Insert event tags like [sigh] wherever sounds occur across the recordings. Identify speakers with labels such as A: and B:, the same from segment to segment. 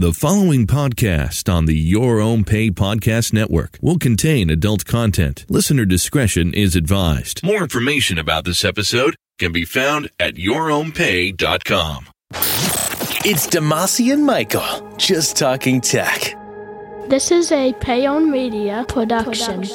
A: The following podcast on the Your Own Pay Podcast Network will contain adult content. Listener discretion is advised. More information about this episode can be found at yourownpay.com.
B: It's Damashe and Michael, just talking tech.
C: This is a Payon Media production.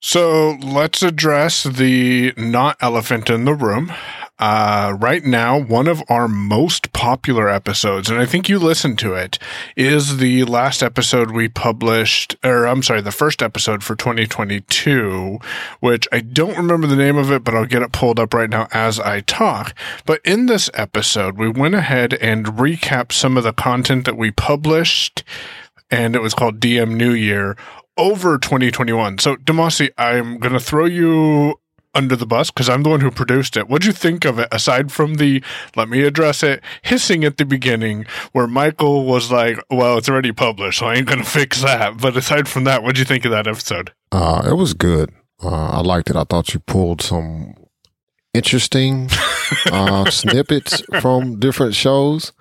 D: So let's address the not elephant in the room. Uh, right now, one of our most popular episodes, and I think you listened to it, is the last episode we published, or I'm sorry, the first episode for 2022, which I don't remember the name of it, but I'll get it pulled up right now as I talk. But in this episode, we went ahead and recapped some of the content that we published and it was called DM New Year over 2021. So, Damashe, I'm going to throw you under the bus because I'm the one who produced it. What'd you think of it aside from the let me address it hissing at the beginning where Michael was like, "Well, it's already published, so I ain't going to fix that." But aside from that, what'd you think of that episode?
E: Uh, it was good. Uh, I liked it. I thought you pulled some interesting uh, [laughs] snippets from different shows.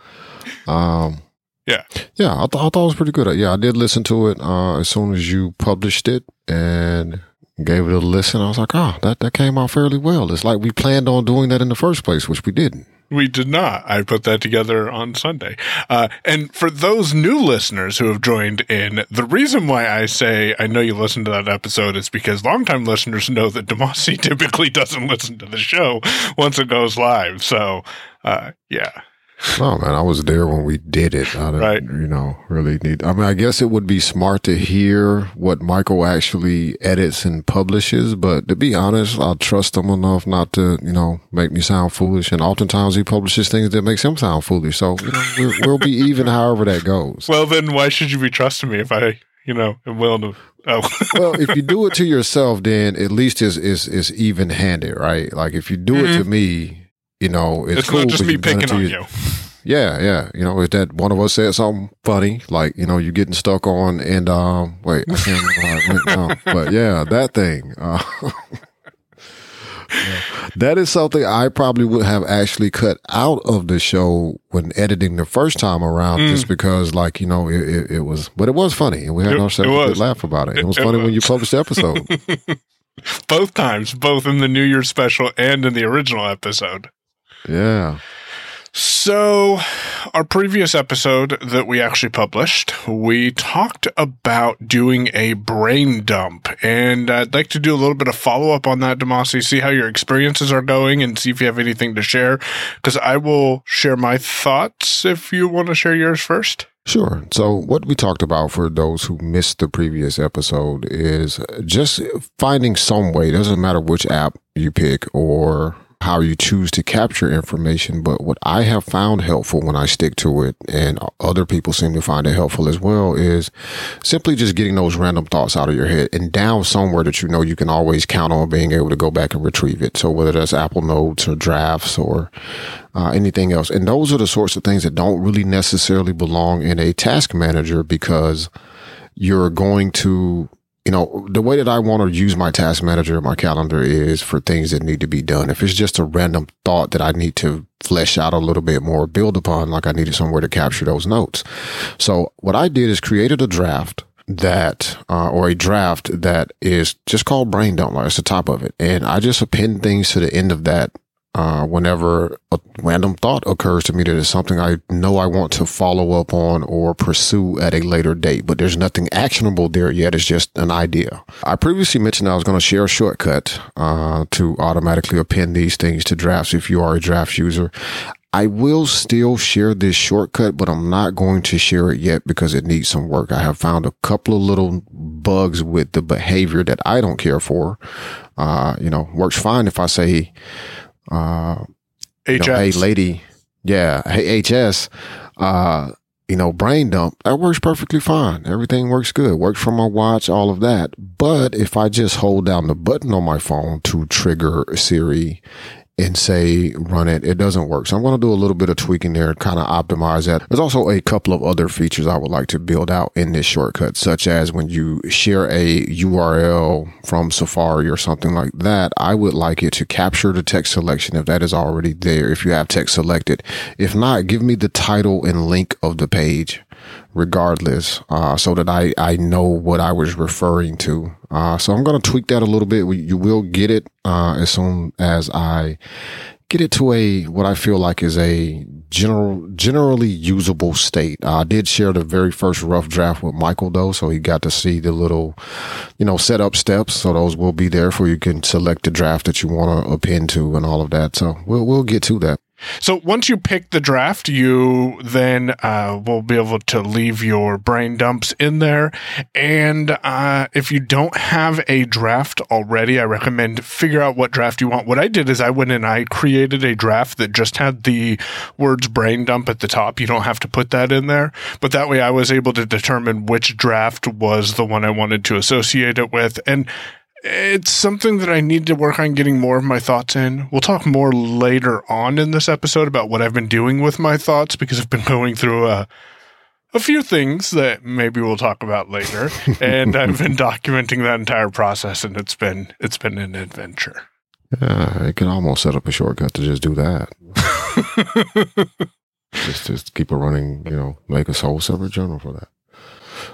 E: Um,
D: yeah.
E: Yeah, I, th- I thought it was pretty good. Yeah, I did listen to it uh, as soon as you published it and gave it a listen. I was like, oh, that, that came out fairly well. It's like we planned on doing that in the first place, which we didn't.
D: We did not. I put that together on Sunday. Uh, and for those new listeners who have joined in, the reason why I say I know you listened to that episode is because longtime listeners know that Damashe [laughs] typically doesn't listen to the show once it goes live. So, uh, yeah.
E: No, man, I was there when we did it. I didn't,
D: Right.
E: you know, really need. I mean, I guess it would be smart to hear what Michael actually edits and publishes, but to be honest, I trust him enough not to, you know, make me sound foolish. And oftentimes he publishes things that makes him sound foolish. So, you know, we're, we'll be even however that goes.
D: Well, then why should you be trusting me if I, you know, am willing to? Oh,
E: well, if you do it to [laughs] yourself, then at least it's is is even handed, right? Like if you do it to mm-hmm. me, you know, it's,
D: it's
E: cool.
D: not just me
E: you've done it
D: picking on you. [laughs]
E: Yeah, yeah. You know, if that one of us said something funny, like, you know, you're getting stuck on and um wait, I can't remember how it went. [laughs] But yeah, that thing. Uh, [laughs] yeah. that is something I probably would have actually cut out of the show when editing the first time around,
D: Mm.
E: just because, like, you know, it, it, it was, but it was funny, and we had
D: It-
E: a good laugh about it. It,
D: It-
E: was funny when you published the episode.
D: Both times, both in the New Year's special and in the original episode.
E: Yeah,
D: So, our previous episode that we actually published, we talked about doing a brain dump. And I'd like to do a little bit of follow up on that, Damashe, see how your experiences are going and see if you have anything to share. Because I will share my thoughts if you want to share yours first.
E: Sure. So, what we talked about for those who missed the previous episode is just finding some way, doesn't matter which app you pick or how you choose to capture information, but what I have found helpful when I stick to it, and other people seem to find it helpful as well, is simply just getting those random thoughts out of your head and down somewhere that you know you can always count on being able to go back and retrieve it. So, whether that's Apple Notes or drafts or uh, anything else. And those are the sorts of things that don't really necessarily belong in a task manager because you're going to, you know, the way that I want to use my task manager, my calendar is for things that need to be done. If it's just a random thought that I need to flesh out a little bit more, build upon, like I needed somewhere to capture those notes. So what I did is created a draft that uh, or a draft that is just called brain dump like it's the top of it and i just append things to the end of that uh, whenever a random thought occurs to me that is something I know I want to follow up on or pursue at a later date, but there's nothing actionable there yet. It's just an idea. I previously mentioned I was going to share a shortcut uh, to automatically append these things to drafts if you are a draft user. I will still share this shortcut, but I'm not going to share it yet because it needs some work. I have found a couple of little bugs with the behavior that I don't care for. Uh, you know, works fine if I say, uh, you know, hey lady, yeah, hey HS, uh, you know, brain dump, that works perfectly fine. Everything works good. Works from my watch, all of that. But if I just hold down the button on my phone to trigger Siri and say run it, it doesn't work. So I'm going to do a little bit of tweaking there kind of optimize that. There's also a couple of other features I would like to build out in this shortcut, such as when you share a URL from Safari or something like that, I would like it to capture the text selection if that is already there, if you have text selected. If not, give me the title and link of the page regardless, uh, so that I, I know what I was referring to. Uh, so I'm going to tweak that a little bit. You will get it, uh, as soon as I get it to a, what I feel like is a general, generally usable state. I did share the very first rough draft with Michael though. So he got to see the little, you know, setup steps. So those will be there for you can select the draft that you want to append to and all of that. So we'll, we'll get to that.
D: So once you pick the draft, you then uh, will be able to leave your brain dumps in there. And uh, if you don't have a draft already, I recommend figure out what draft you want. What I did is I went and I created a draft that just had the words brain dump at the top. You don't have to put that in there, but that way I was able to determine which draft was the one I wanted to associate it with. And it's something that I need to work on getting more of my thoughts in. We'll talk more later on in this episode about what I've been doing with my thoughts because I've been [laughs] going through a, a few things that maybe we'll talk about later. [laughs] and I've been documenting that entire process and it's been it's been an adventure.
E: Uh, yeah, you can almost set up a shortcut to just do that. [laughs] just just keep a running, you know, make a whole separate journal for that.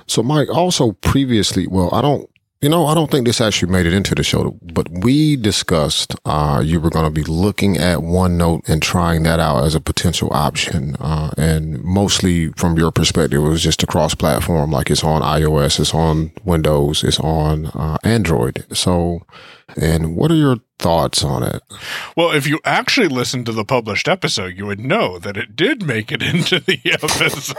E: So Mike, also previously, well, I don't you know, I don't think this actually made it into the show, but we discussed uh, you were going to be looking at OneNote and trying that out as a potential option. Uh, and mostly from your perspective, it was just a cross platform, like it's on iOS, it's on Windows, it's on uh, Android. So, and what are your thoughts on it?
D: Well, if you actually listened to the published episode, you would know that it did make it [laughs] into the episode.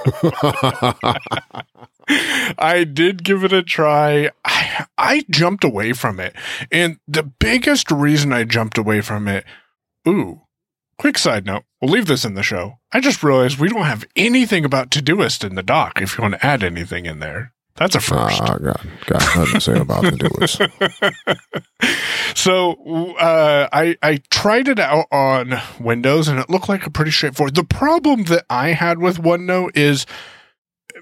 D: [laughs] I did give it a try. I, I jumped away from it. And the biggest reason I jumped away from it, ooh, quick side note, we'll leave this in the show. I just realized we don't have anything about Todoist in the doc if you want to add anything in there. That's a first.
E: Oh, Uh, God. nothing to say about Todoist. [laughs]
D: so uh, I I tried it out on Windows and it looked like a pretty straightforward. The problem that I had with OneNote is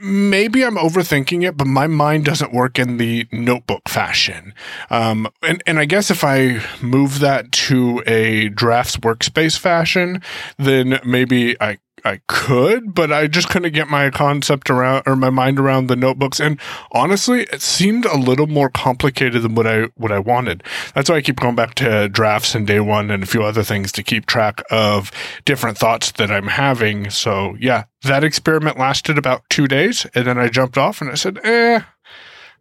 D: maybe I'm overthinking it, but my mind doesn't work in the notebook fashion. Um, and, and I guess if I move that to a drafts workspace fashion, then maybe I I could, but I just couldn't get my concept around or my mind around the notebooks. And honestly, it seemed a little more complicated than what I what I wanted. That's why I keep going back to drafts and day one and a few other things to keep track of different thoughts that I'm having. So yeah, that experiment lasted about two days, and then I jumped off and I said, eh.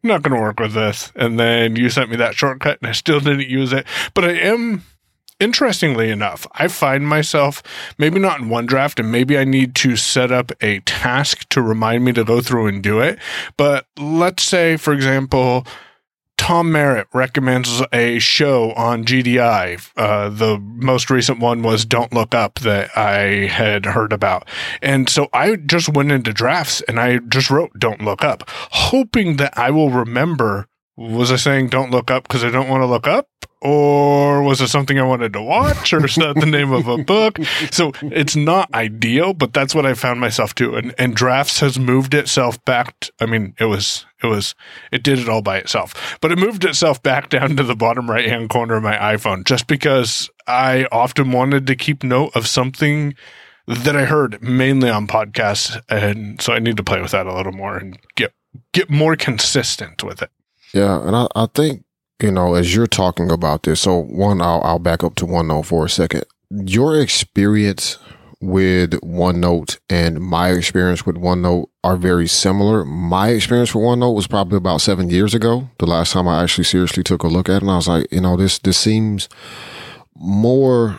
D: I'm not going to work with this. And then you sent me that shortcut and I still didn't use it. But I am interestingly enough, I find myself maybe not in one draft, and maybe I need to set up a task to remind me to go through and do it. But let's say, for example, Tom Merritt recommends a show on GDI. Uh, the most recent one was Don't Look Up that I had heard about. And so I just went into drafts and I just wrote Don't Look Up, hoping that I will remember. Was I saying don't look up because I don't want to look up? Or was it something I wanted to watch, or is that the name of a book? So it's not ideal, but that's what I found myself doing. And drafts has moved itself back. To, I mean, it was it was it did it all by itself, but it moved itself back down to the bottom right hand corner of my iPhone just because I often wanted to keep note of something that I heard mainly on podcasts, and so I need to play with that a little more and get get more consistent with it.
E: Yeah, and I, I think you know, as you're talking about this, so one, I'll, I'll back up to OneNote for a second. Your experience with OneNote and my experience with OneNote are very similar. My experience with OneNote was probably about seven years ago. The last time I actually seriously took a look at it, and I was like, you know, this this seems more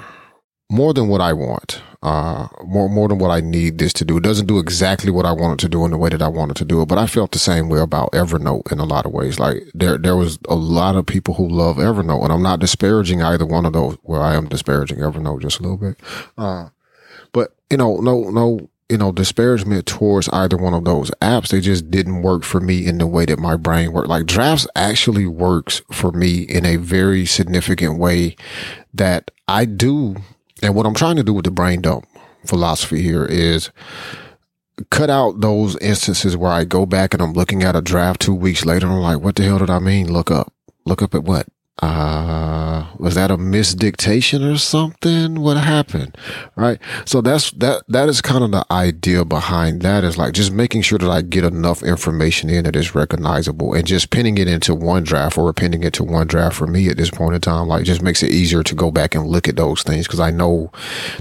E: more than what I want uh, more more than what I need this to do. It doesn't do exactly what I want it to do in the way that I wanted to do it, but I felt the same way about Evernote in a lot of ways. Like there there was a lot of people who love Evernote, and I'm not disparaging either one of those. Well, I am disparaging Evernote just a little bit, uh, but you know, no no you know, disparagement towards either one of those apps. They just didn't work for me in the way that my brain worked. Like drafts actually works for me in a very significant way that I do, and what I'm trying to do with the brain dump philosophy here is cut out those instances where I go back and I'm looking at a draft two weeks later and I'm like, what the hell did I mean? Look up. Look up at what? Uh was that a misdictation or something? What happened? Right? So that's that that is kind of the idea behind that is like just making sure that i get enough information in that is recognizable and just pinning it into one draft or pinning it to one draft for me at this point in time like just makes it easier to go back and look at those things because i know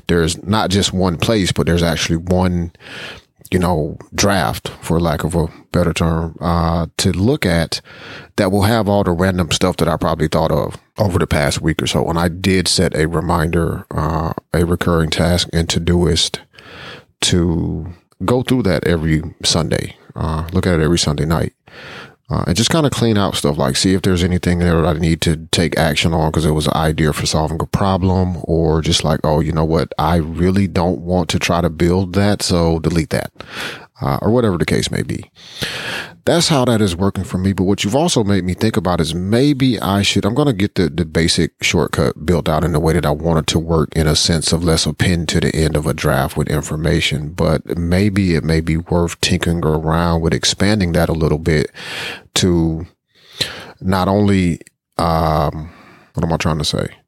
E: there's not just one place but there's actually one you know, draft, for lack of a better term, uh, to look at that will have all the random stuff that I probably thought of over the past week or so. And I did set a reminder, uh, a recurring task in Todoist to go through that every Sunday, uh, look at it every Sunday night. Uh, and just kind of clean out stuff like see if there's anything there that I need to take action on because it was an idea for solving a problem or just like, oh, you know what? I really don't want to try to build that. So delete that uh, or whatever the case may be. That's how that is working for me. But what you've also made me think about is maybe I should, I'm going to get the, the basic shortcut built out in the way that I want it to work in a sense of less a pin to the end of a draft with information. But maybe it may be worth tinkering around with expanding that a little bit to not only, um, what am I trying to say?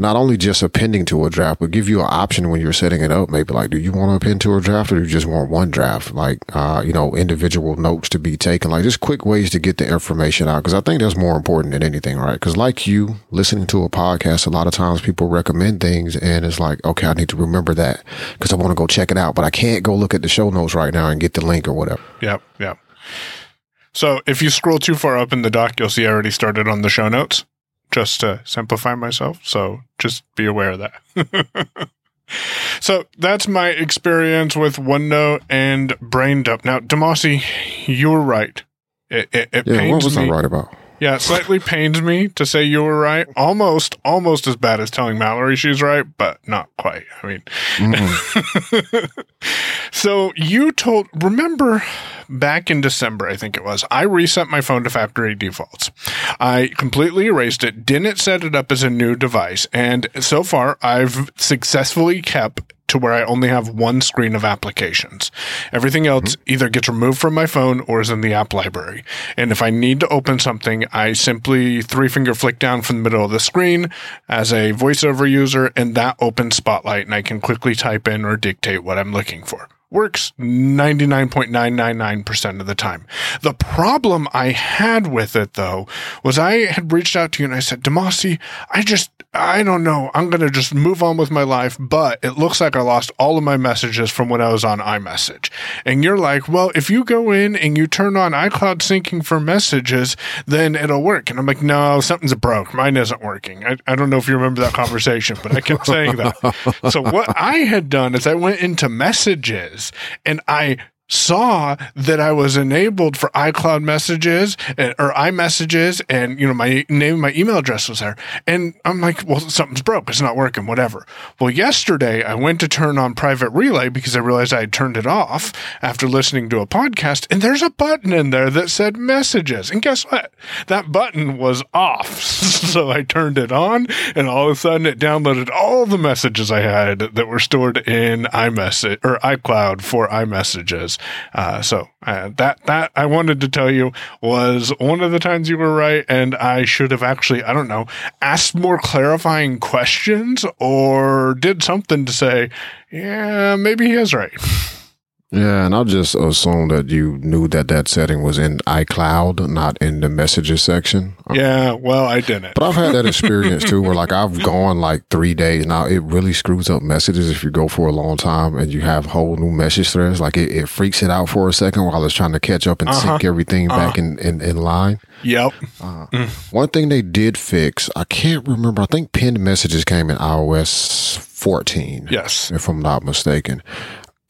E: Not only just appending to a draft, but give you an option when you're setting it up. Maybe like, do you want to append to a draft or do you just want one draft? Like, uh, you know, individual notes to be taken, like just quick ways to get the information out. Cause I think that's more important than anything, right? Cause like you listening to a podcast, a lot of times people recommend things and it's like, okay, I need to remember that because I want to go check it out, but I can't go look at the show notes right now and get the link or whatever.
D: Yep. Yep. So if you scroll too far up in the doc, you'll see I already started on the show notes just to simplify myself. So just be aware of that. [laughs] so that's my experience with OneNote and Brain Dump. Now, Damashe, you're right. It, it, it
E: yeah, what was
D: me.
E: I right about?
D: Yeah, it slightly pains me to say you were right. Almost, almost as bad as telling Mallory she's right, but not quite. I mean,
E: Mm-hmm. [laughs]
D: so you told, remember back in December, I think it was, I reset my phone to factory defaults. I completely erased it, didn't set it up as a new device. And so far, I've successfully kept to where I only have one screen of applications. Everything else mm-hmm. either gets removed from my phone or is in the app library. And if I need to open something, I simply three finger flick down from the middle of the screen as a voiceover user and that opens Spotlight and I can quickly type in or dictate what I'm looking for. Works 99.999% of the time. The problem I had with it though was I had reached out to you and I said, Damashe, I just, I don't know. I'm going to just move on with my life, but it looks like I lost all of my messages from when I was on iMessage. And you're like, well, if you go in and you turn on iCloud syncing for messages, then it'll work. And I'm like, no, something's broke. Mine isn't working. I, I don't know if you remember that conversation, but I kept saying that. So what I had done is I went into messages and I saw that I was enabled for iCloud messages or iMessages and, you know, my name, my email address was there. And I'm like, well, something's broke. It's not working, whatever. Well, yesterday I went to turn on private relay because I realized I had turned it off after listening to a podcast and there's a button in there that said messages. And guess what? That button was off. [laughs] so I turned it on and all of a sudden it downloaded all the messages I had that were stored in iMessage or iCloud for iMessages. Uh, so uh, that that I wanted to tell you was one of the times you were right, and I should have actually I don't know asked more clarifying questions or did something to say, yeah, maybe he is right. [laughs]
E: Yeah, and I'll just assume that you knew that that setting was in iCloud, not in the messages section.
D: Uh, yeah, well, I didn't.
E: But I've had that experience too, where like [laughs] I've gone like three days now. It really screws up messages if you go for a long time and you have whole new message threads. Like it, it freaks it out for a second while it's trying to catch up and sync uh-huh. everything uh-huh. back in, in, in line.
D: Yep. Uh, mm.
E: One thing they did fix, I can't remember. I think pinned messages came in iOS 14.
D: Yes.
E: If I'm not mistaken.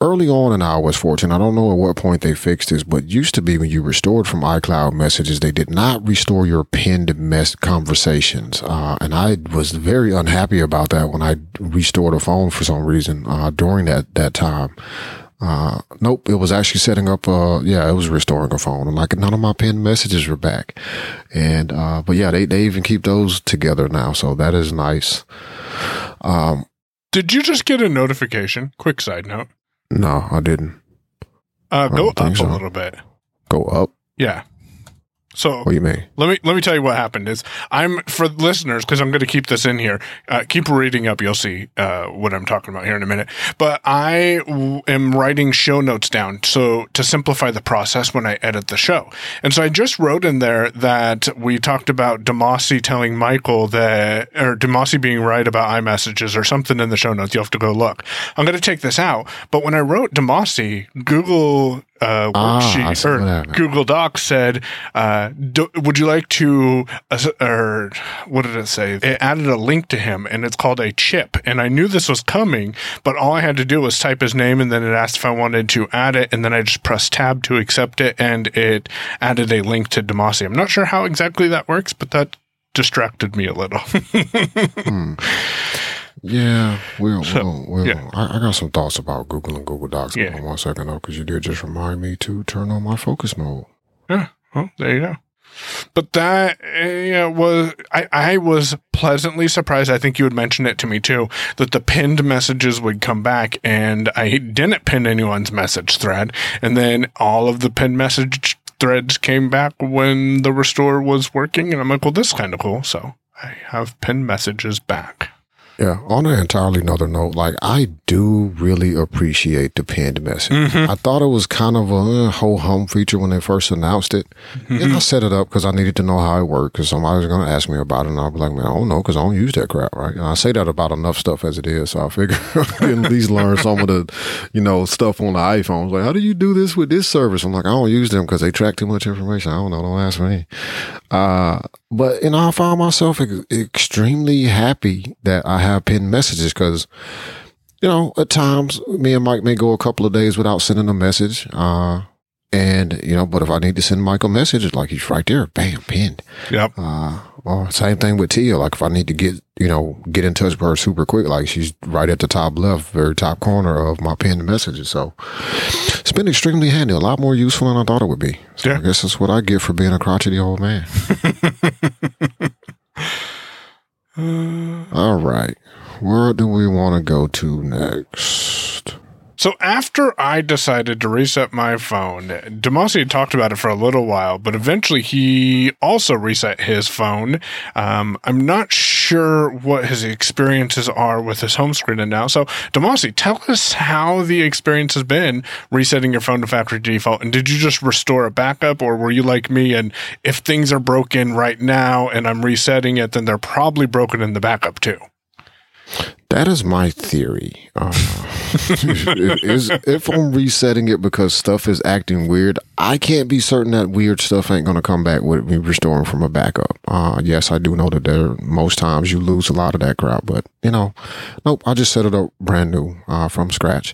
E: Early on in iOS 14, I don't know at what point they fixed this, but used to be when you restored from iCloud messages, they did not restore your pinned mess conversations. Uh, and I was very unhappy about that when I restored a phone for some reason, uh, during that, that time. Uh, nope, it was actually setting up, uh, yeah, it was restoring a phone. And like none of my pinned messages were back. And, uh, but yeah, they, they even keep those together now. So that is nice. Um,
D: Did you just get a notification? Quick side note.
E: No, I didn't
D: Uh, go
E: don't
D: up
E: think
D: a little bit.
E: go up.
D: Yeah. So
E: What do you mean?
D: let me let me tell you what happened. Is I'm for listeners because I'm going to keep this in here. Uh, keep reading up. You'll see uh, what I'm talking about here in a minute. But I w- am writing show notes down so to simplify the process when I edit the show. And so I just wrote in there that we talked about Damashe telling Michael that or Damashe being right about iMessages or something in the show notes. You'll have to go look. I'm going to take this out. But when I wrote Damashe, Google uh,
E: Ah, I
D: worksheet
E: see
D: or. Google Docs said, uh, do, "Would you like to?" Uh, or what did it say? It added a link to him, and it's called a chip. And I knew this was coming, but all I had to do was type his name, and then it asked if I wanted to add it, and then I just pressed Tab to accept it, and it added a link to Damashe. I'm not sure how exactly that works, but that distracted me a little. [laughs]
E: Hmm. Yeah, we'll,
D: So,
E: we'll, we'll
D: yeah.
E: I, I got some thoughts about Google and Google Docs.
D: Yeah.
E: on one second though, because you did just remind me to turn on my focus mode.
D: Yeah. Well, there you go. But that uh, yeah, was I, I was pleasantly surprised. I think you had mentioned it to me too that the pinned messages would come back, and I didn't pin anyone's message thread, and then all of the pinned message threads came back when the restore was working, and I'm like, well, this is kind of cool. So I have pinned messages back.
E: Yeah. On an entirely another note, like I do really appreciate the pinned message.
D: Mm-hmm.
E: I thought it was kind of a uh, ho hum feature when they first announced it,
D: Mm-hmm.
E: and I set it up because I needed to know how it worked. Because somebody was going to ask me about it, and I'll be like, man, I don't know because I don't use that crap, right? And I say that about enough stuff as it is, so I figure [laughs] I can at least learn some of the, you know, stuff on the iPhones. Like, how do you do this with this service? I'm like, I don't use them because they track too much information. I don't know. Don't ask me. Uh, but you know, I found myself ex- extremely happy that I have pinned messages because, you know, at times me and Mike may go a couple of days without sending a message. Uh, and you know, but if I need to send Michael messages, like he's right there, bam, pinned.
D: Yep.
E: Uh, or same thing with Tia. Like if I need to get, you know, get in touch with her super quick, like she's right at the top left, very top corner of my pinned messages. So it's been extremely handy, a lot more useful than I thought it would be. So
D: Yeah.
E: I guess that's what I get for being a crotchety old man. [laughs] All right. Where do we want to go to next?
D: So after I decided to reset my phone, Damashe had talked about it for a little while, but eventually he also reset his phone. Um, I'm not sure what his experiences are with his home screen and now. So Damashe, tell us how the experience has been resetting your phone to factory default. And did you just restore a backup or were you like me? And if things are broken right now and I'm resetting it, then they're probably broken in the backup too.
E: That is my theory. Uh, [laughs] is if I'm resetting it because stuff is acting weird, I can't be certain that weird stuff ain't gonna come back with me restoring from a backup. Uh, yes, I do know that there most times you lose a lot of that crap, but you know, nope. I just set it up brand new uh, from scratch.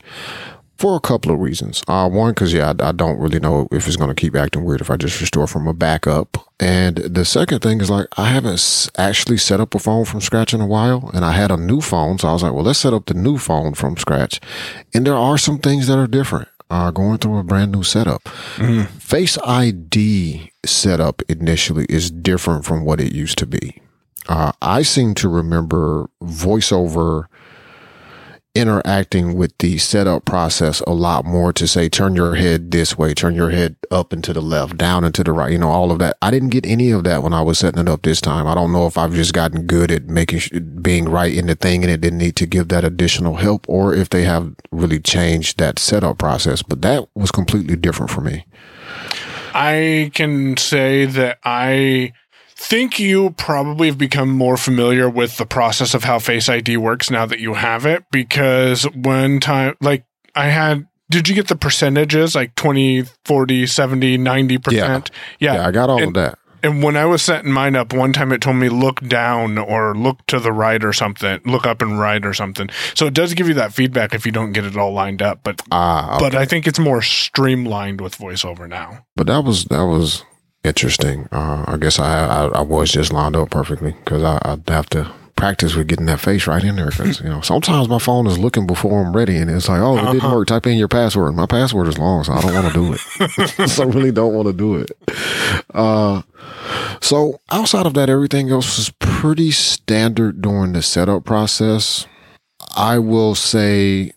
E: For a couple of reasons. Uh, one, because yeah, I, I don't really know if it's going to keep acting weird if I just restore from a backup. And the second thing is like I haven't s- actually set up a phone from scratch in a while, and I had a new phone, so I was like, well, let's set up the new phone from scratch. And there are some things that are different. Uh, going through a brand new setup. Face ID setup initially is different from what it used to be. Uh, I seem to remember voiceover interacting with the setup process a lot more to say turn your head this way turn your head up and to the left down and to the right you know all of that. I didn't get any of that when i was setting it up this time. I don't know if i've just gotten good at making being right in the thing and it didn't need to give that additional help or if they have really changed that setup process but that was completely different for me.
D: I can say that I think you probably have become more familiar with the process of how Face ID works now that you have it because one time, like, I had. Did you get the percentages like 20, 40, 70, 90%? Yeah.
E: yeah i got all
D: and,
E: of that
D: And when I was setting mine up, one time it told me look down or look to the right or something, look up and right or something. So it does give you that feedback if you don't get it all lined up. But
E: ah
D: but I think it's more streamlined with voiceover now.
E: But that was that was interesting. Uh, I guess I, I I was just lined up perfectly because I I'd have to practice with getting that face right in there because you know sometimes my phone is looking before I'm ready and it's like oh it didn't work. Type in your password. My password is long, so I don't want to do it. [laughs] so I really don't want to do it. Uh, so outside of that, everything else was pretty standard during the setup process. I will say,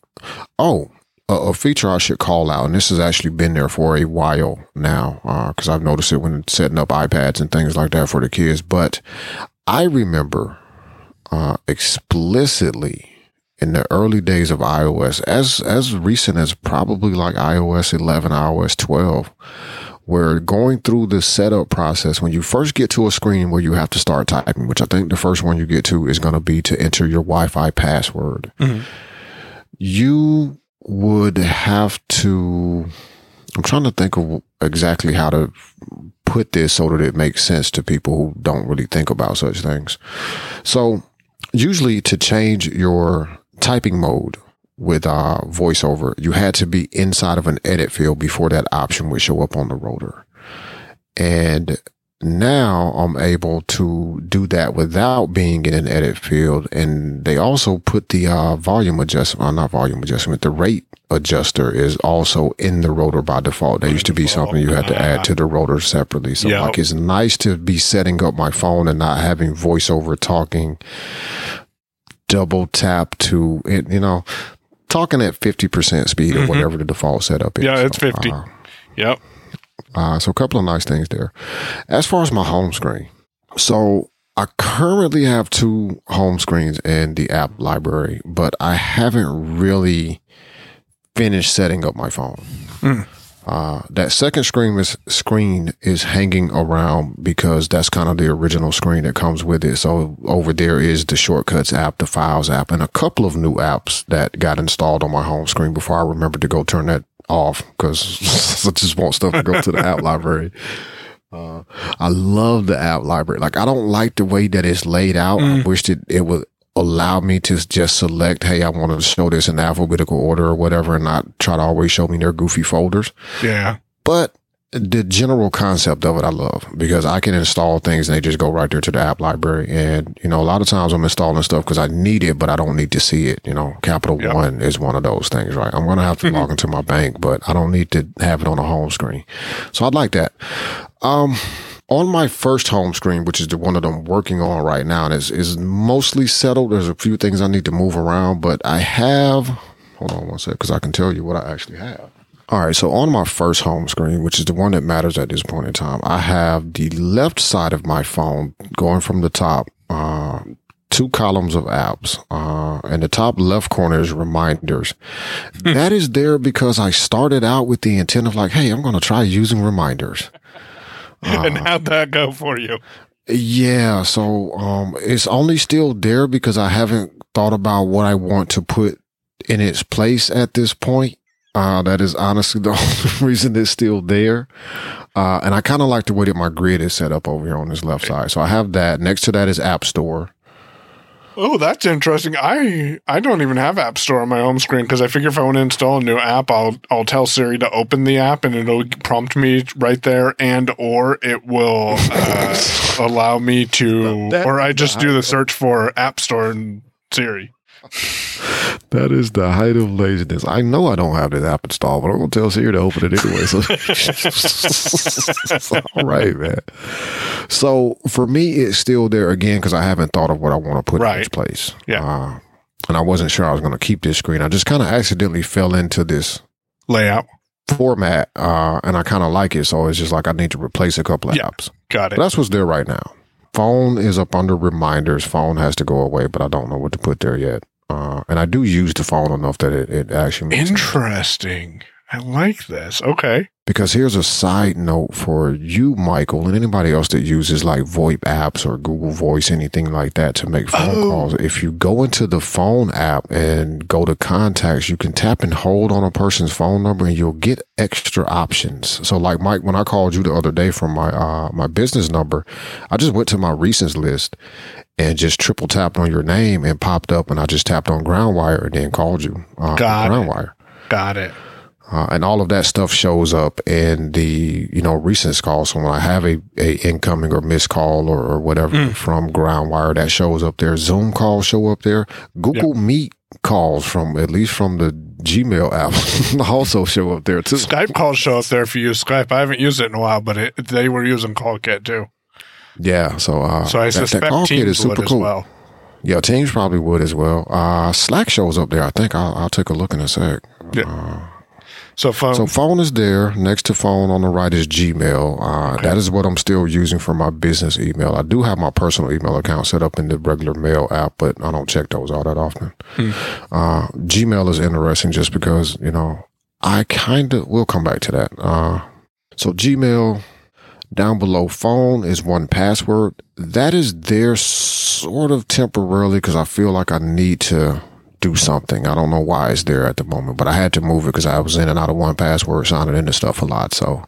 E: oh, a, a feature I should call out, and this has actually been there for a while now, because I've noticed it when setting up iPads and things like that for the kids. But I remember uh, explicitly in the early days of iOS, as as recent as probably like iOS 11, iOS 12, where going through the setup process, when you first get to a screen where you have to start typing, which I think the first one you get to is going to be to enter your Wi-Fi password, you would have to. I'm trying to think of exactly how to put this so that it makes sense to people who don't really think about such things. So, usually to change your typing mode with uh, voiceover, you had to be inside of an edit field before that option would show up on the rotor. And now I'm able to do that without being in an edit field. And they also put the uh, volume adjustment, uh, not volume adjustment, the rate adjuster is also in the rotor by default. That used to be something you had to add to the rotor separately. So
D: Yep.
E: like it's nice to be setting up my phone and not having voiceover talking double tap to it, you know, talking at 50% speed or whatever the default setup is.
D: Mm-hmm. Yeah, it's
E: So,
D: 50.
E: uh,
D: Yep.
E: Uh, so a couple of nice things there. As far as my home screen, so I currently have two home screens in the app library, but I haven't really finished setting up my phone. Uh, that second screen is screen is hanging around because that's kind of the original screen that comes with it. So over there is the shortcuts app, the files app, and a couple of new apps that got installed on my home screen before I remembered to go turn that off because [laughs] I just want stuff to go to the app library. Uh, I love the app library. Like I don't like the way that it's laid out. I wish that it would allow me to just select, hey, I want to show this in alphabetical order or whatever, and not try to always show me their goofy folders.
D: Yeah.
E: But the general concept of it, I love because I can install things and they just go right there to the app library. And, you know, a lot of times I'm installing stuff because I need it, but I don't need to see it. You know, Capital
D: Yep.
E: One is one of those things, right? I'm going to have to log into my bank, but I don't need to have it on the home screen. So I'd like that. Um, on my first home screen, which is the one that I'm working on right now, and is is mostly settled. There's a few things I need to move around, but I have. Hold on one sec, because I can tell you what I actually have. All right, so on my first home screen, which is the one that matters at this point in time, I have the left side of my phone going from the top, uh, two columns of apps, uh, and the top left corner is reminders. that is there because I started out with the intent of like, hey, I'm going to try using reminders. [laughs]
D: and how'd that go for you?
E: Yeah, so um it's only still there because I haven't thought about what I want to put in its place at this point. Uh that is honestly [laughs] the only reason it's still there. Uh and I kind of like the way that my grid is set up over here on this left side. So I have that. Next to that is App Store.
D: Oh, that's interesting. I I don't even have App Store on my home screen because I figure if I want to install a new app, I'll I'll tell Siri to open the app and it'll prompt me right there, and or it will uh, [laughs] allow me to,
E: That-
D: or I just do the search for App Store and Siri. [laughs]
E: That is the height of laziness. I know I don't have this app installed, but I'm gonna tell Siri to open it anyway. So, [laughs] all right, man. So for me, it's still there again because I haven't thought of what I want to put in
D: Right.
E: its place.
D: Yeah.
E: Uh, and I wasn't sure I was going to keep this screen. I just kind of accidentally fell into this
D: Layout.
E: format, uh, and I kind of like it. So it's just like I need to replace a couple of
D: Yeah.
E: apps.
D: Got
E: But
D: it.
E: that's what's there right now. Phone is up under reminders. Phone has to go away, but I don't know what to put there yet. Uh, and I do use the phone enough that it, it actually makes sense.
D: I like this. Okay.
E: Because here's a side note for you, Michael, and anybody else that uses like VoIP apps or Google Voice, anything like that to make phone
D: Oh.
E: calls. If you go into the phone app and go to contacts, you can tap and hold on a person's phone number and you'll get extra options. So like Mike, when I called you the other day from my, uh, my business number, I just went to my recents list and just triple tapped on your name and popped up and I just tapped on Groundwire and then called you, uh,
D: Got it.
E: Groundwire.
D: Got it.
E: Uh, and all of that stuff shows up in the you know recent calls. So when I have a, a incoming or missed call or, or whatever from Groundwire, that shows up there. Zoom calls show up there. Google Meet calls from at least from the Gmail [laughs] app [laughs] also show up there too.
D: Skype calls show up there if you use Skype. I haven't used it in a while, but it, they were using CallKit too.
E: Yeah, so uh,
D: So I
E: that- that
D: suspect
E: kit
D: Teams
E: is super cool.
D: well.
E: Yeah, Teams probably would as well. Uh, Slack shows up there. I think I'll, I'll take a look in a sec.
D: Yeah. So phone.
E: So phone is there. Next to phone on the right is Gmail. Uh, That is what I'm still using for my business email. I do have my personal email account set up in the regular mail app, but I don't check those all that often. Uh, Gmail is interesting just because, you know, I kind of, we'll come back to that. Uh, so Gmail down below phone is 1Password. That is there sort of temporarily because I feel like I need to do something. I don't know why it's there at the moment, but I had to move it because I was in and out of 1Password, signing into stuff a lot. So,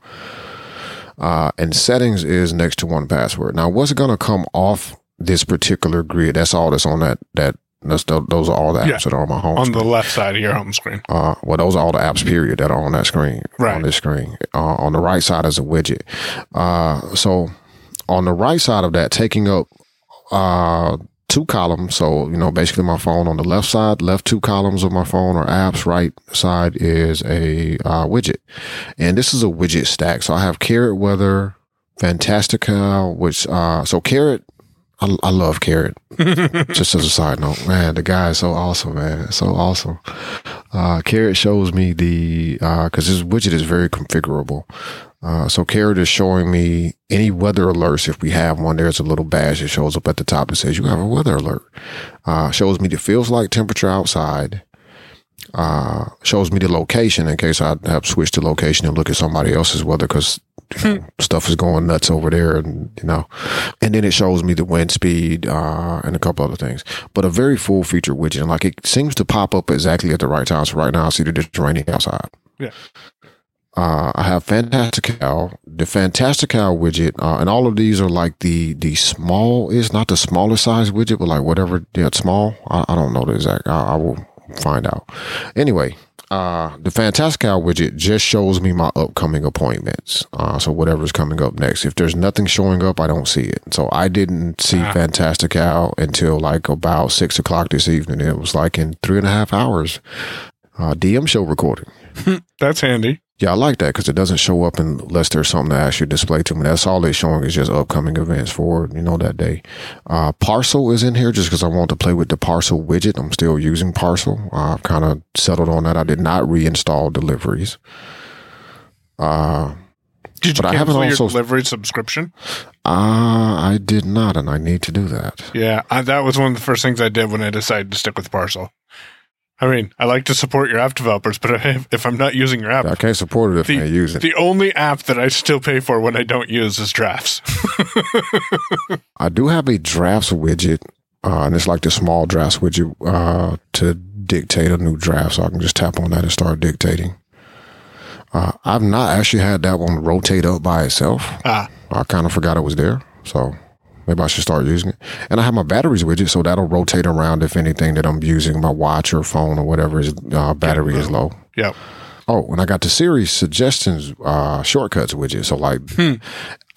E: uh, and settings is next to 1Password. Now, what's going to come off this particular grid? That's all that's on that, that, that's, those are all the apps
D: Yeah.
E: that are on my home screen.
D: on
E: screen.
D: the left side of your home screen.
E: Uh, well, those are all the apps, period, that are on that screen,
D: Right.
E: on this screen. Uh, on the right side is a widget. Uh, so on the right side of that, taking up, uh, two columns. So, you know, basically my phone on the left side, left two columns of my phone are apps. Right side is a, uh, widget. And this is a widget stack. So I have Carrot Weather, Fantastical, which, uh, so Carrot, I, I love Carrot. [laughs] Just as a side note, man, the guy is so awesome, man. So awesome. Uh, Carrot shows me the, uh, cause this widget is very configurable. Uh, so Carrot is showing me any weather alerts. If we have one, there's a little badge that shows up at the top that says you have a weather alert. Uh, shows me the feels like temperature outside. Uh, shows me the location in case I have switched the location and look at somebody else's weather because stuff is going nuts over there and you know and then it shows me the wind speed uh and a couple other things but a very full feature widget and like it seems to pop up exactly at the right time so right now i see that it's raining outside
D: Yeah.
E: Uh, I have Fantastical, the Fantastical widget, uh, and all of these are like the the small is not the smaller size widget, but like whatever yeah, small. I, I don't know the exact. I, I will find out. Anyway, uh, the Fantastical widget just shows me my upcoming appointments. Uh, so whatever's coming up next. If there's nothing showing up, I don't see it. So I didn't see Fantastical until like about six o'clock this evening. It was like in three and a half hours. Uh, DM show recording. [laughs]
D: That's handy.
E: Yeah, I like that because it doesn't show up unless there's something to actually display to me. That's all they're showing is just upcoming events for, you know, that day. Uh, Parcel is in here just because I want to play with the Parcel widget. I'm still using Parcel. I've kind of settled on that. I did not reinstall deliveries. Uh,
D: Did you
E: But I haven't
D: your
E: also-
D: delivery subscription?
E: uh, I did not, and I need to do that.
D: Yeah, I, that was one of the first things I did when I decided to stick with Parcel. I mean, I like to support your app developers, but [laughs] if, I'm not using your app,
E: I can't support it if
D: the,
E: I use it.
D: the only app that I still pay for when I don't use is Drafts. [laughs]
E: I do have a drafts widget, uh, and it's like the small drafts widget uh, to dictate a new draft. So I can just tap on that and start dictating. Uh, I've not actually had that one rotate up by itself.
D: Ah.
E: I kind of forgot it was there, so maybe I should start using it. And I have my batteries widget, so that'll rotate around if anything that I'm using, my watch or phone or whatever is uh, battery is low.
D: Yep.
E: Oh, and I got the Siri suggestions, uh, shortcuts widget. So like,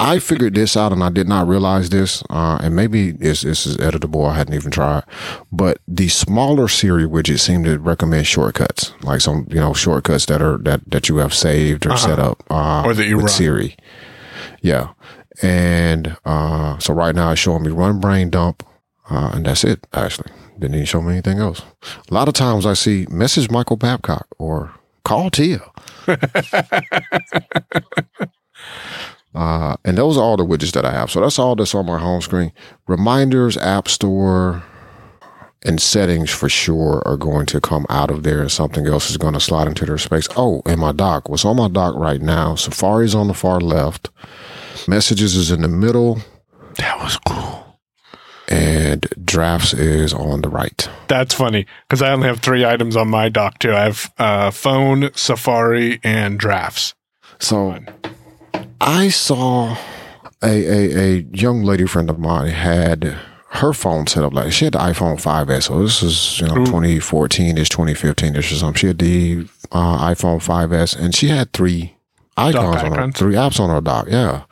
E: I figured this out and I did not realize this. Uh, and maybe this, this is editable. I hadn't even tried, but the smaller Siri widget seemed to recommend shortcuts, like some, you know, shortcuts that are, that, that you have saved or set up, uh,
D: Or that you
E: with
D: run.
E: Siri. Yeah. And, uh, so right now it's showing me run brain dump. Uh, and that's it, actually. Didn't even show me anything else. A lot of times I see message Michael Babcock or call Tia. [laughs] uh, and those are all the widgets that I have. So that's all that's on my home screen. Reminders, App Store, and settings for sure are going to come out of there and something else is going to slide into their space. Oh, and my dock. What's on my dock right now? Safari's on the far left. Messages is in the middle.
D: That was cool.
E: And drafts is on the right.
D: That's funny because I only have three items on my dock too. I have uh, phone, Safari, and Drafts.
E: So I saw a, a, a young lady friend of mine had her phone set up like she had the iPhone 5S. So this is, you know, 2014 ish, 2015 ish or something. She had the uh, iPhone 5S and she had three icons on her, three apps on her dock. Yeah.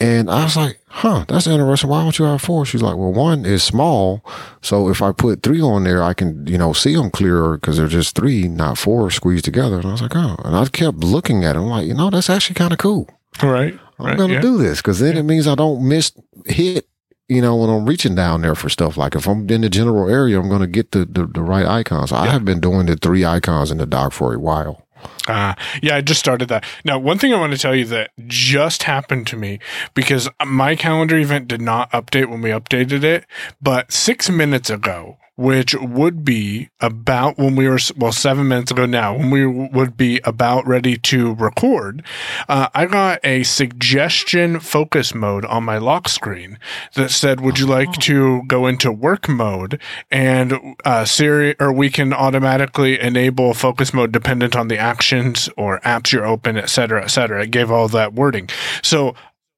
E: And I was like, huh, that's interesting. Why don't you have four? She's like, well, one is small. So if I put three on there, I can, you know, see them clearer because they're just three, not four squeezed together. And I was like, oh. And I kept looking at it. I'm like, you know, that's actually kind of cool.
D: Right.
E: I'm
D: right,
E: going to
D: yeah.
E: do this because then it means I don't miss hit, you know, when I'm reaching down there for stuff, like if I'm in the general area, I'm going to get the, the, the right icons. I have been doing the three icons in the dock for a while.
D: Uh, yeah, I just started that. Now, one thing I want to tell you that just happened to me because my calendar event did not update when we updated it, but six minutes ago, which would be about when we were, well, seven minutes ago now, when we would be about ready to record, uh, I got a suggestion focus mode on my lock screen that said, would you like to go into work mode and, uh, Siri, or we can automatically enable focus mode dependent on the actions or apps you're open, et cetera, et cetera. It gave all that wording. So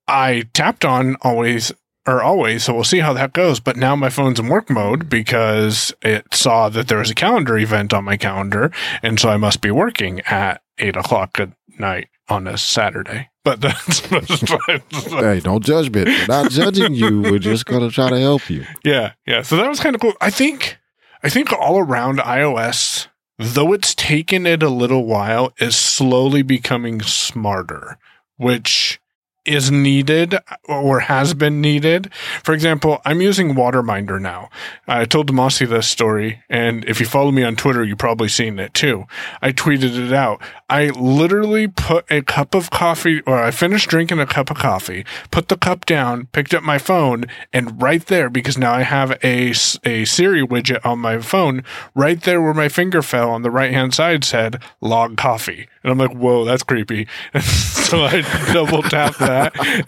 D: I tapped on always or always. So we'll see how that goes. But now my phone's in work mode because it saw that there was a calendar event on my calendar. And so I must be working at eight o'clock at night on a Saturday. But [laughs] that's,
E: hey, don't judge me. We're not judging you. We're just going to try to help you.
D: Yeah. Yeah. So that was kind of cool. I think, I think all around iOS, though it's taken it a little while, is slowly becoming smarter, which is needed or has been needed. For example, I'm using Waterminder now. I told Damashe this story, and if you follow me on Twitter, you've probably seen it too. I tweeted it out. I literally put a cup of coffee, or I finished drinking a cup of coffee, put the cup down, picked up my phone, and right there, because now I have a, a Siri widget on my phone, right there where my finger fell on the right hand side said log coffee. And I'm like, whoa, that's creepy. [laughs] so I double tapped that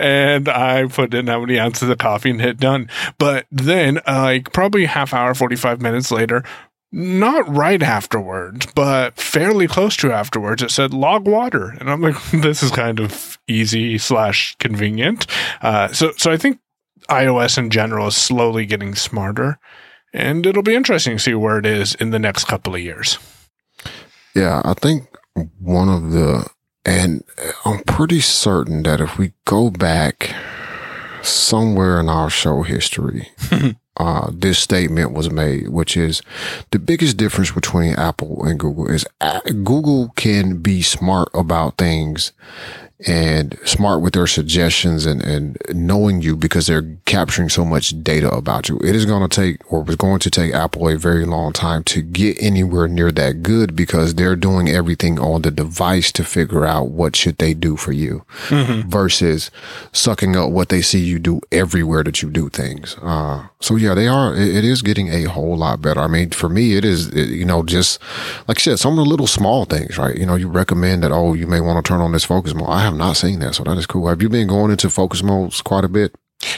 D: and I put in how many ounces of coffee and hit done. But then, uh, like, probably half hour, 45 minutes later, not right afterwards, but fairly close to afterwards, it said log water. And I'm like, [laughs] this is kind of easy slash convenient. Uh, so, so I think iOS in general is slowly getting smarter and it'll be interesting to see where it is in the next couple of years.
E: Yeah, I think one of the, and I'm pretty certain that if we go back somewhere in our show history, [laughs] uh, this statement was made, which is the biggest difference between Apple and Google is uh, Google can be smart about things and smart with their suggestions and, and knowing you because they're capturing so much data about you. It is going to take or was going to take Apple a very long time to get anywhere near that good because they're doing everything on the device to figure out what should they do for you mm-hmm. versus sucking up what they see you do everywhere that you do things. Uh, so yeah, they are, it, it is getting a whole lot better. I mean, for me, it is, it, you know, just like I said, some of the little small things, right? You know, you recommend that, oh, you may want to turn on this focus mode. I have not seen that, so that is cool. Have you been going into focus modes quite a bit?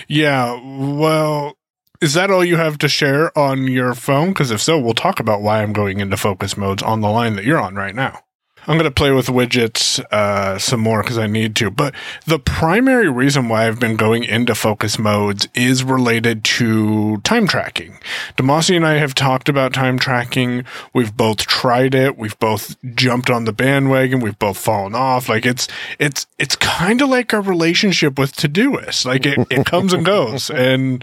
D: Yeah. Well, is that all you have to share on your phone? Because if so, we'll talk about why I'm going into focus modes on the line that you're on right now. I'm going to play with widgets uh, some more because I need to. But the primary reason why I've been going into focus modes is related to time tracking. Damashe and I have talked about time tracking. We've both tried it. We've both jumped on the bandwagon. We've both fallen off. Like it's it's it's kind of like a relationship with Todoist. Like it, it comes and goes and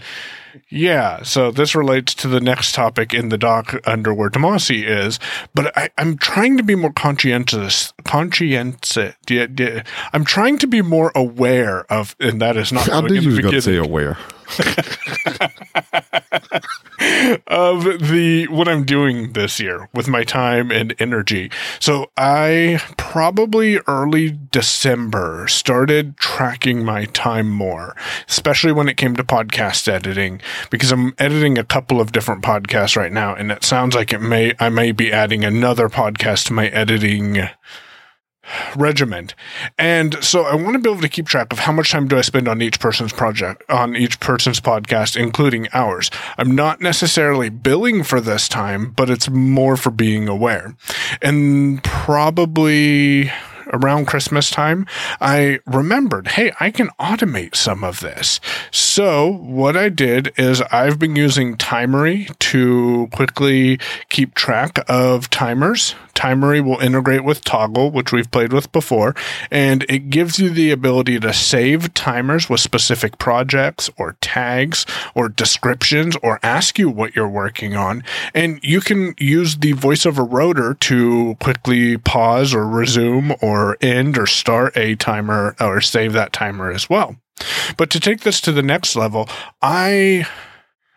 D: yeah, so this relates to the next topic in the doc under where Damashe is, but I, am trying to be more conscientious. Conscientious. I'm trying to be more aware of, and that is not.
E: I knew you were going to say aware. [laughs]
D: of the what I'm doing this year with my time and energy. So I probably early December started tracking my time more, especially when it came to podcast editing because I'm editing a couple of different podcasts right now and it sounds like it may I may be adding another podcast to my editing regiment. And so I want to be able to keep track of how much time do I spend on each person's project, on each person's podcast, including ours. I'm not necessarily billing for this time, but it's more for being aware. And probably around Christmas time, I remembered, hey, I can automate some of this. So what I did is I've been using Timery to quickly keep track of timers Timery will integrate with Toggl, which we've played with before, and it gives you the ability to save timers with specific projects or tags or descriptions or ask you what you're working on. And you can use the voiceover rotor to quickly pause or resume or end or start a timer or save that timer as well. But to take this to the next level, I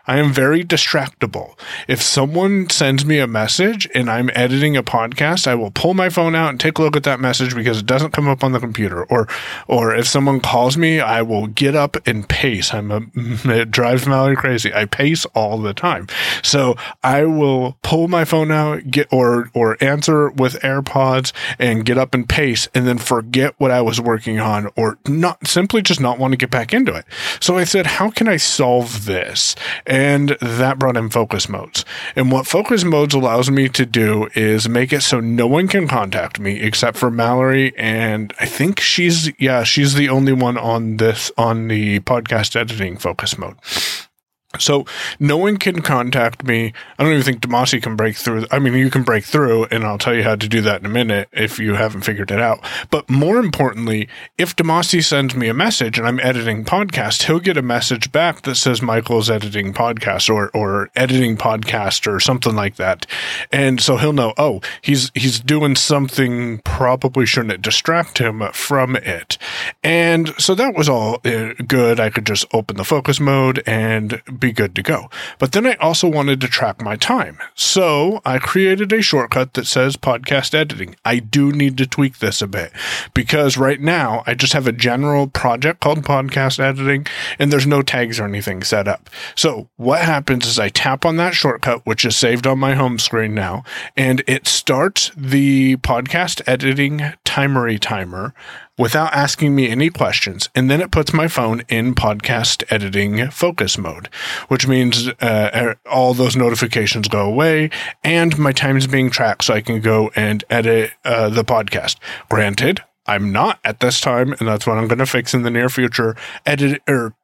D: I am very distractible. If someone sends me a message and I'm editing a podcast, I will pull my phone out and take a look at that message because it doesn't come up on the computer. Or, or if someone calls me, I will get up and pace. I'm a, [laughs] it drives Mallory crazy. I pace all the time. So I will pull my phone out, get, or, or answer with AirPods and get up and pace and then forget what I was working on or not simply just not want to get back into it. So I said, how can I solve this? And and that brought in focus modes. And what focus modes allows me to do is make it so no one can contact me except for Mallory. And I think she's, yeah, she's the only one on this, on the podcast editing focus mode. So no one can contact me. I don't even think Damashe can break through. I mean, you can break through, and I'll tell you how to do that in a minute if you haven't figured it out. But more importantly, if Damashe sends me a message and I'm editing podcast, he'll get a message back that says Michael's editing podcast or or editing podcast or something like that, and so he'll know. Oh, he's he's doing something probably shouldn't distract him from it, and so that was all uh, good. I could just open the focus mode and be good to go. But then I also wanted to track my time. So I created a shortcut that says podcast editing. I do need to tweak this a bit because right now I just have a general project called podcast editing and there's no tags or anything set up. So what happens is I tap on that shortcut, which is saved on my home screen now, and it starts the podcast editing timery timer without asking me any questions. And then it puts my phone in podcast editing focus mode, which means uh, er, all those notifications go away and my time is being tracked so I can go and edit uh, the podcast. Granted, I'm not at this time, and that's what I'm going to fix in the near future. Edit or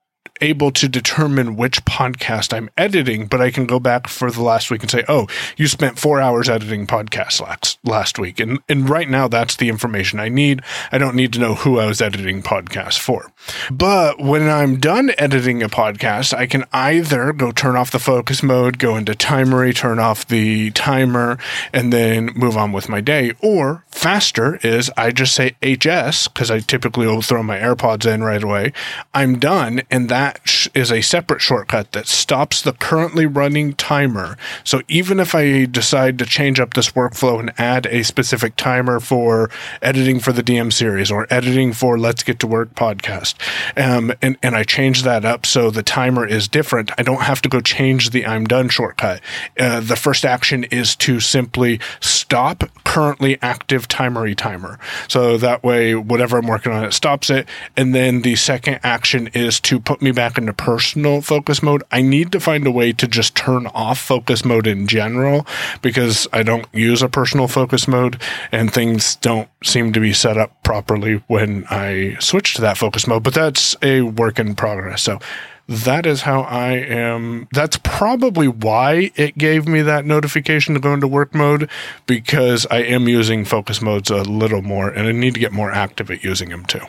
D: able to determine which podcast I'm editing, but I can go back for the last week and say, "Oh, you spent four hours editing podcasts last last week," and and right now that's the information I need. I don't need to know who I was editing podcasts for. But when I'm done editing a podcast, I can either go turn off the focus mode, go into timery, turn off the timer, and then move on with my day. Or faster is I just say HS because I typically will throw my AirPods in right away. I'm done, and that is a separate shortcut that stops the currently running timer. So even if I decide to change up this workflow and add a specific timer for editing for the DM series or editing for Let's Get to Work podcast, um, and, and I change that up so the timer is different, I don't have to go change the I'm done shortcut. Uh, the first action is to simply stop currently active timery timer. So that way, whatever I'm working on, it stops it. And then the second action is to put me back into personal focus mode, I need to find a way to just turn off focus mode in general because I don't use a personal focus mode and things don't seem to be set up properly when I switch to that focus mode. But that's a work in progress. So that is how I am. That's probably why it gave me that notification to go into work mode because I am using focus modes a little more and I need to get more active at using them too.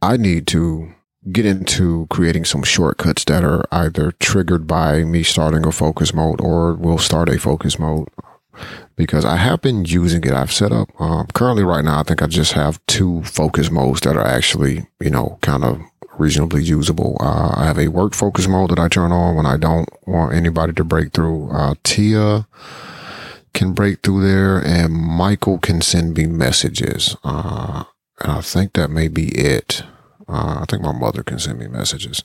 E: I need to get into creating some shortcuts that are either triggered by me starting a focus mode or will start a focus mode because I have been using it. I've set up um, currently right now. I think I just have two focus modes that are actually, you know, kind of reasonably usable. Uh, I have a work focus mode that I turn on when I don't want anybody to break through. Uh, Tia can break through there and Michael can send me messages. Uh, and I think that may be it. Uh, I think my mother can send me messages.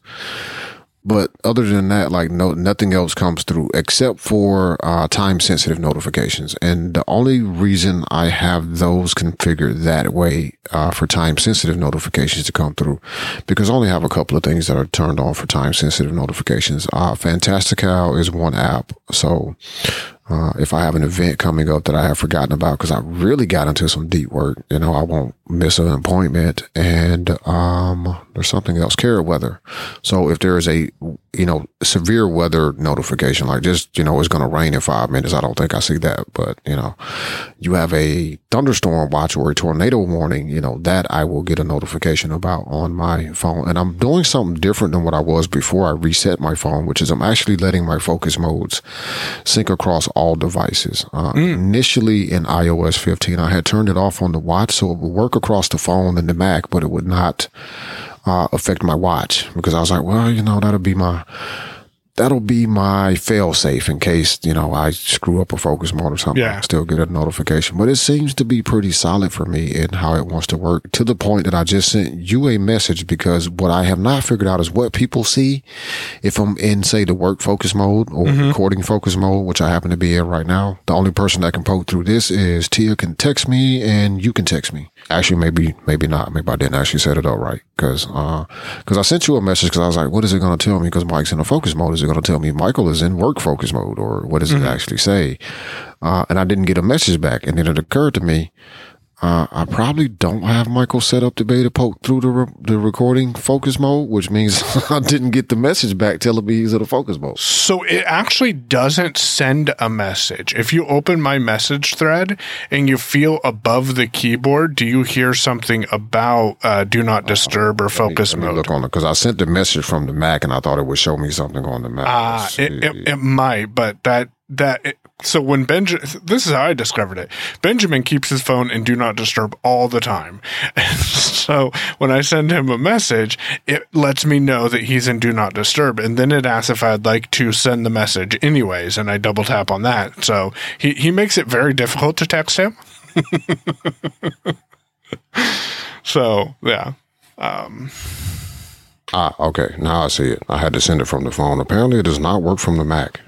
E: But other than that, like no, nothing else comes through except for uh, time sensitive notifications. And the only reason I have those configured that way uh, for time sensitive notifications to come through, because I only have a couple of things that are turned on for time sensitive notifications. Uh, Fantastical is one app. So Uh, if I have an event coming up that I have forgotten about because I really got into some deep work, you know, I won't miss an appointment. And um, there's something else, Carrot Weather. So if there is a, you know, severe weather notification, like just, you know, it's going to rain in five minutes, I don't think I see that. But, you know, you have a thunderstorm watch or a tornado warning, you know, that I will get a notification about on my phone. And I'm doing something different than what I was before I reset my phone, which is I'm actually letting my focus modes sync across all devices. Uh, Initially in iOS 15, I had turned it off on the watch so it would work across the phone and the Mac, but it would not uh, affect my watch because I was like, well, you know, that'll be my that'll be my fail safe in case, you know, I screw up a focus mode or something.
D: Yeah.
E: I still get a notification. But it seems to be pretty solid for me in how it wants to work to the point that I just sent you a message because what I have not figured out is what people see if I'm in, say, the work focus mode or recording focus mode, which I happen to be in right now. The only person that can poke through this is Tia can text me and you can text me. Actually, maybe, maybe not. Maybe I didn't actually set it up right. Cause, uh, cause I sent you a message cause I was like, what is it going to tell me? Cause Mike's in a focus mode. Is going to tell me Michael is in work focus mode or what does it actually say? Uh, and I didn't get a message back. And then it occurred to me, uh, I probably don't have Michael set up to be able to poke through the, re- the recording focus mode, which means [laughs] I didn't get the message back telling me he's in a focus mode.
D: So it actually doesn't send a message. If you open my message thread and you feel above the keyboard, do you hear something about uh, do not disturb or focus
E: me
D: mode?
E: look on it because I sent the message from the Mac and I thought it would show me something on the Mac.
D: Uh, it, it, it might, but that that so when Benjamin, this is how I discovered it. Benjamin keeps his phone in do not disturb all the time, [laughs] so when I send him a message, it lets me know that he's in do not disturb, and then it asks if I'd like to send the message anyways, and I double tap on that. So he he makes it very difficult to text him. [laughs] so yeah.
E: ah, okay. Now I see it. I had to send it from the phone. Apparently, it does not work from the Mac.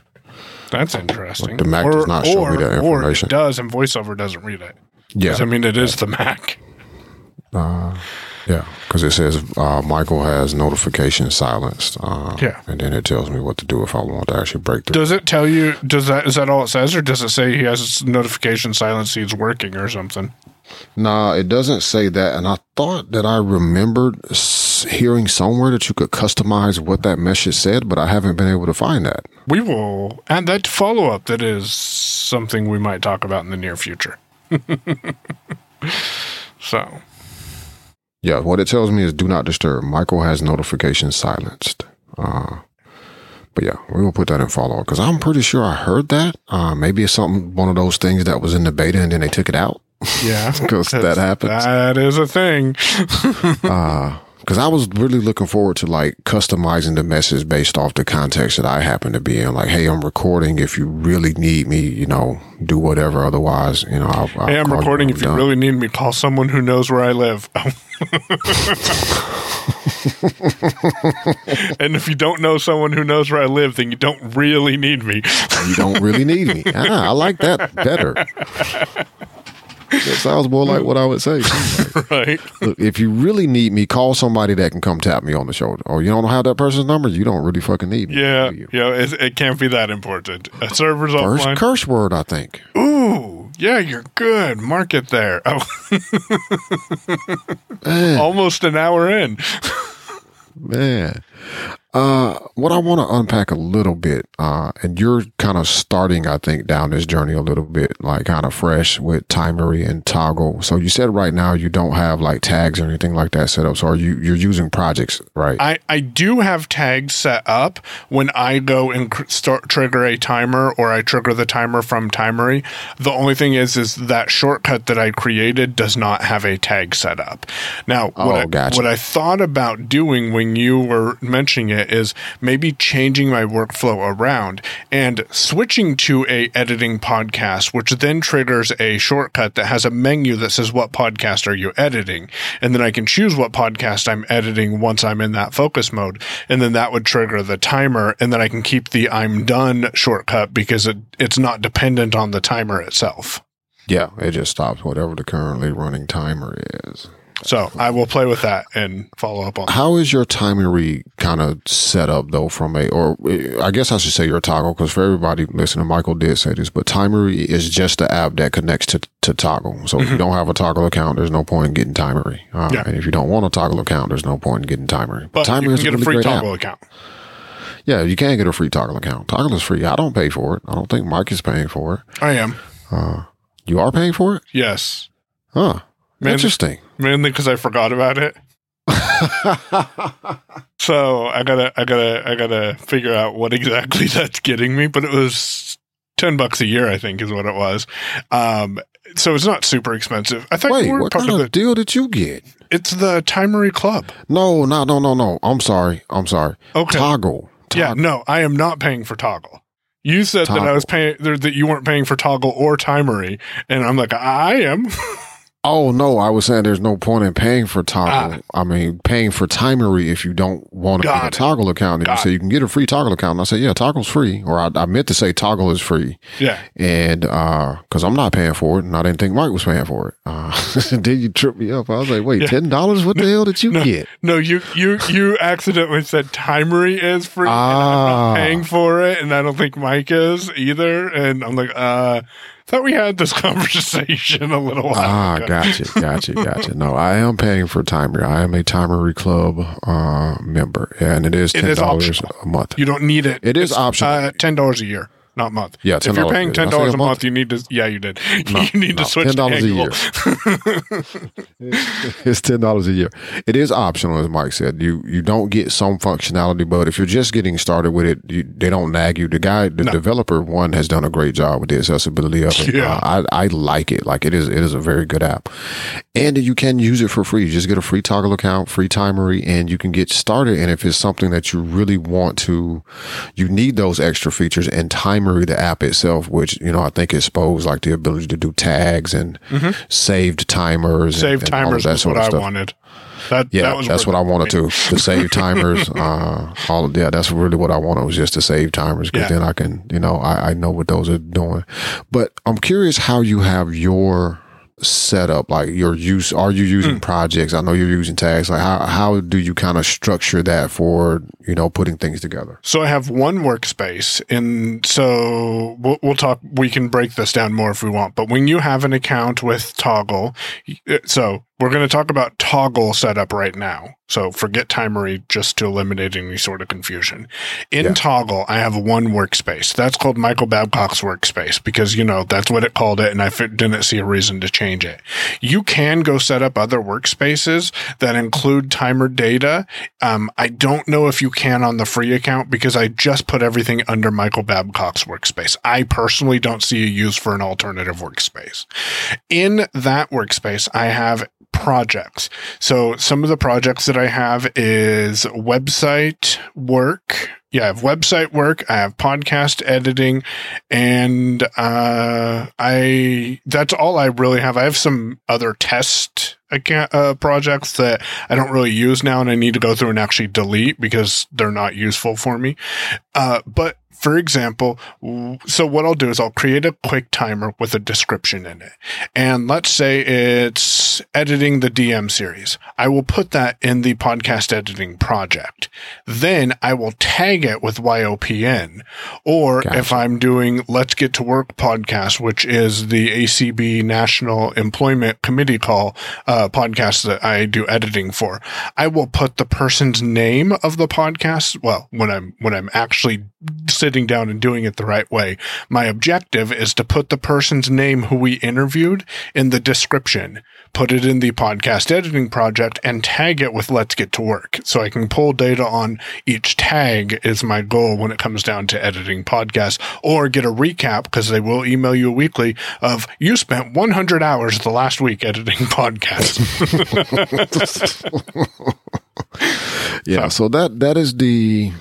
D: That's interesting.
E: The Mac does not show me that
D: Or
E: information.
D: it does, and VoiceOver doesn't read it.
E: Yeah.
D: 'Cause, I mean, it is the Mac.
E: Yeah, because it says uh, Michael has notification silenced. Uh,
D: Yeah.
E: and then it tells me what to do if I want to actually break through.
D: Does it tell you? Does that is that all it says, or does it say he has notification silenced? He's working or something.
E: Nah, it doesn't say that. And I thought that I remembered hearing somewhere that you could customize what that message said, but I haven't been able to find that.
D: We will add that to follow up. That is something we might talk about in the near future. [laughs] so
E: Yeah, what it tells me is do not disturb. Michael has notifications silenced. Uh, but yeah, we will put that in follow up because I'm pretty sure I heard that. Uh, maybe it's something, one of those things that was in the beta and then they took it out.
D: Yeah, [laughs]
E: 'Cause that happens.
D: That is a thing. [laughs]
E: Because I was really looking forward to like customizing the message based off the context that I happen to be in. Like, hey, I'm recording. If you really need me, you know, do whatever. Otherwise, you know, I'll, I'll
D: Hey, I'm recording.
E: when
D: If you
E: I'm done.
D: really need me, call someone who knows where I live. [laughs] and if you don't know someone who knows where I live, then you don't really need me.
E: you don't really need me. Ah, I like that better. That sounds more like what I would say. [laughs]
D: right?
E: Look, if you really need me, call somebody that can come tap me on the shoulder. Or you don't have that person's number, you don't really fucking need me.
D: Yeah, yeah. It, it can't be that important. A server's
E: First
D: offline.
E: curse word, I think.
D: Ooh, yeah, you're good. Mark it there. [laughs] Oh, almost an hour in.
E: man. Uh, what I want to unpack a little bit, uh, and you're kind of starting, I think, down this journey a little bit, like kind of fresh with Timery and Toggl. So you said right now you don't have like tags or anything like that set up. So are you you're using projects, right?
D: I, I do have tags set up when I go and cr- start trigger a timer or I trigger the timer from Timery. The only thing is, is that shortcut that I created does not have a tag set up. Now, what,
E: Oh,
D: I,
E: gotcha.
D: what I thought about doing when you were mentioning it is maybe changing my workflow around and switching to a editing podcast, which then triggers a shortcut that has a menu that says what podcast are you editing, and then I can choose what podcast I'm editing once I'm in that focus mode, and then that would trigger the timer, and then I can keep the I'm done shortcut because it, it's not dependent on the timer itself.
E: yeah, it just stops whatever the currently running timer is.
D: So I will play with that and follow up on. that.
E: How is your Timery kind of set up though from a, or uh, I guess I should say your Toggl because for everybody listening, Michael did say this, but Timery is just the app that connects to, to Toggl. So if you don't have a Toggl account, there's no point in getting Timery. Uh,
D: Mm-hmm. Yeah.
E: And if you don't want a Toggl account, there's no point in getting Timery.
D: But
E: Timery
D: you
E: is
D: can get a
E: really
D: free
E: great app.
D: Toggl account.
E: Yeah, you can get a free Toggl account. Toggl is free. I don't pay for it. I don't think Mike is paying for it.
D: I am.
E: You are paying for it?
D: Yes.
E: Huh.
D: Man-
E: Interesting.
D: Mainly because I forgot about it. [laughs] So I gotta, I gotta, I gotta figure out what exactly [laughs] that's getting me. But it was ten bucks a year, I think, is what it was. Um, so it's not super expensive. I thought
E: Wait, what kind
D: of the.
E: deal did you get?
D: It's the Timery Club.
E: No, no, no, no, no. I'm sorry. I'm sorry.
D: Okay.
E: Toggl.
D: Yeah, no, I am not paying for Toggl. You said that I was paying that you weren't paying for Toggl or Timery, and I'm like, I am. [laughs]
E: Oh no, I was saying there's no point in paying for Toggl.
D: Ah.
E: I mean, paying for Timery if you don't want to get a Toggl account. And you say you can get a free Toggl account. And I said, yeah, Toggl's free. Or I, I meant to say Toggl is free.
D: yeah,
E: And uh, because I'm not paying for it, and I didn't think Mike was paying for it. Uh, [laughs] then you tripped me up. I was like, wait,
D: Yeah.
E: ten dollars? What the hell did you
D: no,
E: get?
D: no, you you you accidentally said Timery is free, and I'm
E: Ah.
D: not paying for it, and I don't think Mike is either. And I'm like, uh, thought we had this [laughs] conversation a little while ago.
E: Ah,
D: ago.
E: gotcha, gotcha, gotcha. No, I am paying for Timery. I am a Timery Club uh, member, and it is ten dollars a month.
D: You don't need it.
E: It is
D: It's,
E: optional.
D: Uh, ten dollars a year, not month.
E: Yeah,
D: if you're paying ten dollars
E: a month?
D: month, you need to. Yeah, you did. [laughs]
E: No,
D: you need
E: no,
D: to switch
E: $10 a year. [laughs] it's ten dollars a year. It is optional, as Mike said. You you don't get some functionality, but if you're just getting started with it, you, they don't nag you. The guy, the
D: No.
E: developer one, has done a great job with the accessibility of it.
D: Yeah.
E: Uh, I I like it. Like it is it is a very good app, and you can use it for free. You just get a free Toggl account, free timery, and you can get started. And if it's something that you really want to, you need those extra features. And timery, the app itself, which you know I think exposed like the ability to do tags and saved timers, and-
D: Save
E: and of
D: timers
E: that sort
D: what
E: of
D: I
E: stuff.
D: wanted. That,
E: Yeah,
D: that was
E: that's what I wanted to to save [laughs] timers. uh, all yeah, that's really what I wanted was just to save timers because
D: Yeah.
E: then I can, you know, I, I know what those are doing. But I'm curious how you have your setup, like your use. Are you using
D: Hmm.
E: projects? I know you're using tags. Like how how do you kind of structure that for you know putting things together?
D: So I have one workspace, and so we'll, we'll talk. We can break this down more if we want. But when you have an account with Toggl, so we're going to talk about Toggl setup right now. So forget Timery just to eliminate any sort of confusion. In
E: Yeah.
D: Toggl, I have one workspace. That's called Michael Babcock's workspace because you know that's what it called it, and I didn't see a reason to change it. You can go set up other workspaces that include timer data. Um, I don't know if you can on the free account because I just put everything under Michael Babcock's workspace. I personally don't see a use for an alternative workspace. In that workspace, I have projects. So some of the projects that I have is website work. Yeah, I have website work. I have podcast editing, and uh, I that's all I really have. I have some other test account, uh, projects that I don't really use now, and I need to go through and actually delete because they're not useful for me. Uh, but for example, so what I'll do is I'll create a quick timer with a description in it. And let's say it's editing the DM series. I will put that in the podcast editing project. Then I will tag it with YOPN. Or
E: Gotcha.
D: if I'm doing Let's Get to Work podcast, which is the ACB National Employment Committee call uh, podcast that I do editing for, I will put the person's name of the podcast. Well, when I'm when I'm actually sitting down and doing it the right way, my objective is to put the person's name who we interviewed in the description, put it in the podcast editing project, and tag it with "Let's get to work." So I can pull data on each tag. Is my goal when it comes down to editing podcasts, or get a recap because they will email you weekly of you spent 100 hours the last week editing [laughs] podcasts. [laughs]
E: Yeah, so that that is the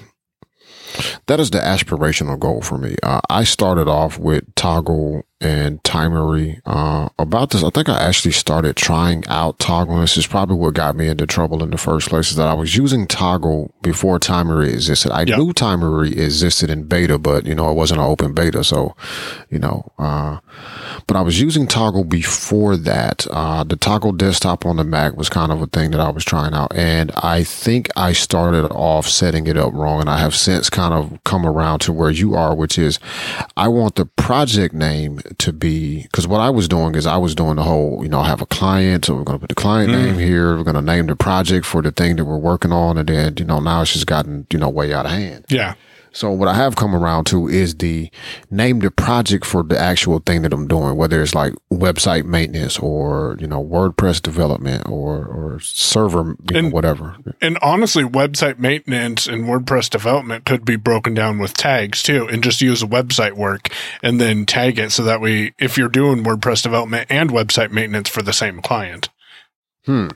E: that is the aspirational goal for me. Uh, I started off with Toggl and Timery. Uh, about this, I think I actually started trying out Toggl. This is probably what got me into trouble in the first place. Is that I was using Toggl before Timery existed. I
D: Yeah.
E: knew Timery existed in beta, but you know it wasn't an open beta, so you know. Uh, but I was using Toggl before that. Uh, the Toggl desktop on the Mac was kind of a thing that I was trying out, and I think I started off setting it up wrong, and I have since kind of come around to where you are, which is I want the project name to be because what I was doing is I was doing the whole, you know, I have a client, so we're going to put the client mm. name here, we're going to name the project for the thing that we're working on, and then you know now it's just gotten you know way out of hand.
D: Yeah.
E: So what I have come around to is the name the project for the actual thing that I'm doing, whether it's like website maintenance or, you know, WordPress development or, or server, and, know, whatever.
D: And honestly, website maintenance and WordPress development could be broken down with tags too and just use website work and then tag it so that way if you're doing WordPress development and website maintenance for the same client.
E: Hmm.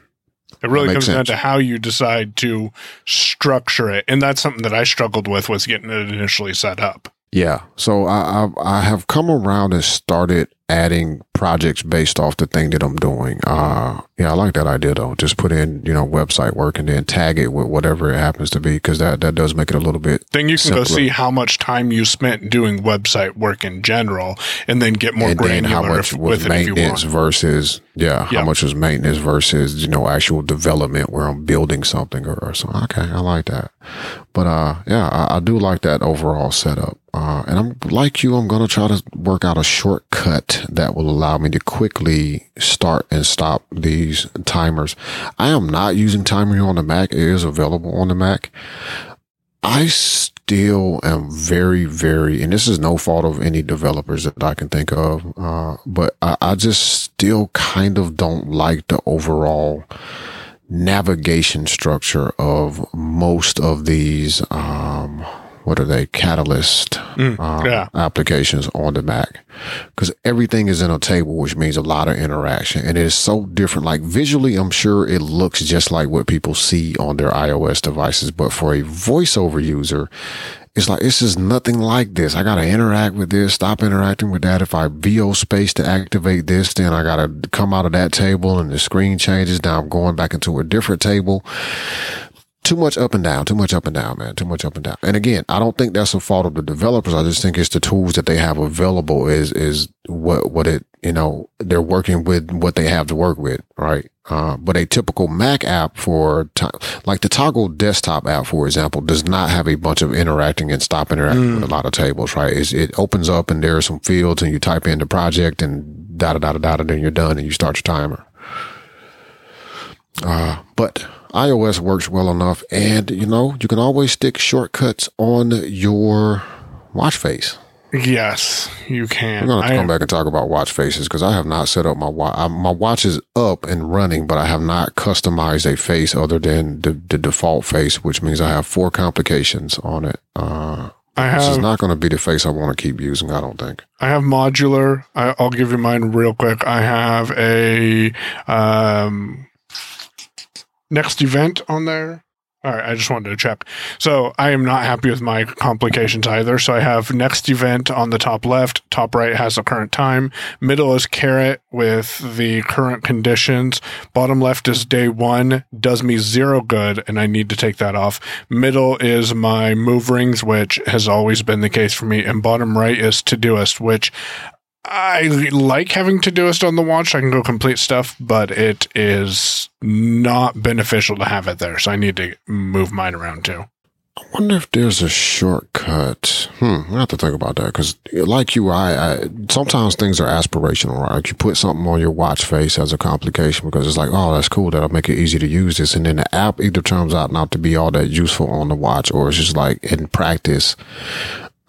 D: It really comes sense. down to how you decide to structure it, and that's something that I struggled with was getting it initially set up.
E: Yeah, so I I, I have come around and started adding projects based off the thing that I'm doing. Uh, yeah, I like that idea though. Just put in, you know, website work and then tag it with whatever it happens to be because that, that does make it a little bit.
D: Then you can simpler. go see how much time you spent doing website work in general and then get more and granular how much with maintenance
E: versus, yeah, how much was maintenance versus, you know, actual development where I'm building something or, or something. Okay, I like that. But, uh, yeah, I, I do like that overall setup. Uh, and I'm like you, I'm going to try to work out a shortcut that will allow me to quickly start and stop these timers. I am not using Timery on the Mac. It is available on the Mac. I still am very, very, and this is no fault of any developers that I can think of, uh, but I, I just still kind of don't like the overall navigation structure of most of these, um, what are they catalyst mm, um, yeah. applications on the mac because everything is in a table which means a lot of interaction and it is so different like visually i'm sure it looks just like what people see on their ios devices but for a voiceover user it's like this is nothing like this. I gotta interact with this, stop interacting with that. If I VO space to activate this, then I gotta come out of that table and the screen changes. Now I'm going back into a different table too much up and down, too much up and down, man, too much up and down. And again, I don't think that's a fault of the developers. I just think it's the tools that they have available is, is what, what it, you know, they're working with what they have to work with, right? Uh, but a typical Mac app for, t- like the Toggl desktop app, for example, does not have a bunch of interacting and stop interacting mm. with a lot of tables, right? It's, it opens up and there are some fields and you type in the project and da da da da da, and then you're done and you start your timer. Uh, but iOS works well enough. And, you know, you can always stick shortcuts on your watch face.
D: Yes, you can.
E: We're going to come back and talk about watch faces because I have not set up my watch. My watch is up and running, but I have not customized a face other than the, the default face, which means I have four complications on it. Uh, I have, this is not going to be the face I want to keep using. I don't think.
D: I have modular. I, will give you mine real quick. I have a um, next event on there. All right, I just wanted to check. So I am not happy with my complications either. So I have next event on the top left, top right has the current time, middle is Carrot with the current conditions, bottom left is day one, does me zero good, and I need to take that off. Middle is my move rings, which has always been the case for me, and bottom right is to Todoist, which I like having Todoist on the watch. I can go complete stuff, but it is not beneficial to have it there. So I need to move mine around too.
E: I wonder if there's a shortcut. Hmm, I have to think about that because, like you, I, I sometimes things are aspirational, right? Like you put something on your watch face as a complication because it's like, oh, that's cool. That'll make it easy to use this, and then the app either turns out not to be all that useful on the watch, or it's just like in practice,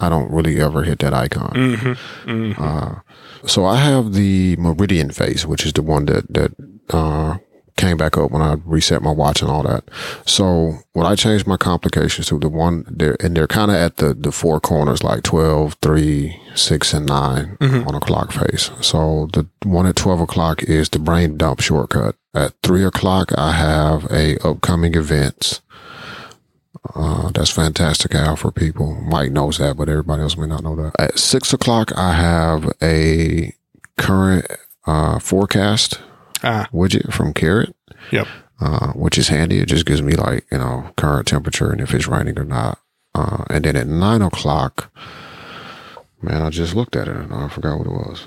E: I don't really ever hit that icon.
D: Mm-hmm. Mm-hmm. Uh,
E: so I have the Meridian face, which is the one that that uh, came back up when I reset my watch and all that. So when I changed my complications to the one there, and they're kind of at the the four corners, like 12, 3, 6, and 9 mm-hmm. on a clock face. So the one at 12 o'clock is the brain dump shortcut. At three o'clock, I have a upcoming events uh, that's Fantastical for people. Mike knows that, but everybody else may not know that. At six o'clock, I have a current uh, forecast ah. widget from Carrot.
D: Yep.
E: Uh, which is handy. It just gives me like, you know, current temperature and if it's raining or not. Uh, and then at nine o'clock, man, I just looked at it and I forgot what it was.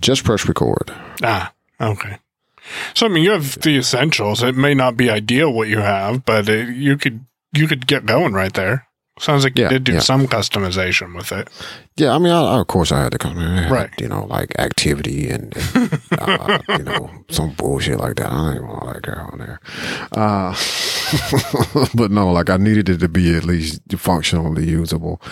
E: just press record.
D: Ah, okay. So I mean, you have the essentials. It may not be ideal what you have, but it, you could you could get going right there. Sounds like you
E: Yeah,
D: did do
E: yeah.
D: some customization with it.
E: Yeah, I mean, I, of course, I had to come had,
D: Right.
E: You know, like activity and, and, [laughs] uh, you know some bullshit like that. I ain't want all that crap on there. Uh, [laughs] but no, like I needed it to be at least functionally usable.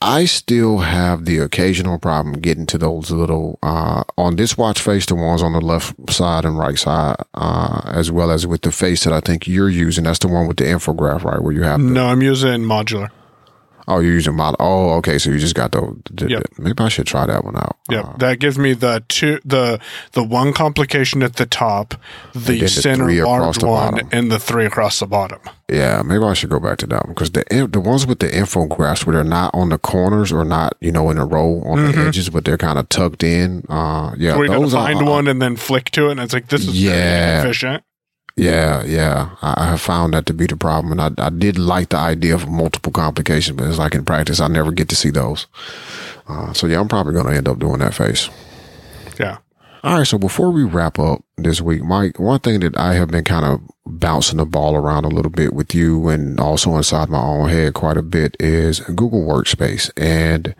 E: I still have the occasional problem getting to those little uh, on this watch face, the ones on the left side and right side, uh, as well as with the face that I think you're using. That's the one with the infograph, right? Where you have
D: No, I'm using modular.
E: Oh, you're using model. Oh, okay. So you just got the. the-
D: Yep.
E: maybe I should try that one out.
D: Yep,
E: Uh,
D: that gives me the two the the one complication at the top, the
E: the
D: center large one,
E: bottom.
D: and the three across the bottom.
E: yeah, maybe I should go back to that one because the the ones with the infographs where they're not on the corners or not, you know, in a row on the edges, but they're kind of tucked in. Uh, yeah,
D: Where you gotta find
E: uh,
D: one and then flick to it, and it's like this is
E: Yeah.
D: very inefficient.
E: Yeah, yeah. I, I have found that to be the problem, and I, I did like the idea of multiple complications, but it's like in practice, I never get to see those. Uh, so yeah, I'm probably going to end up doing that face.
D: Yeah.
E: All right, so before we wrap up this week, Mike, one thing that I have been kind of bouncing the ball around a little bit with you and also inside my own head quite a bit is Google Workspace. And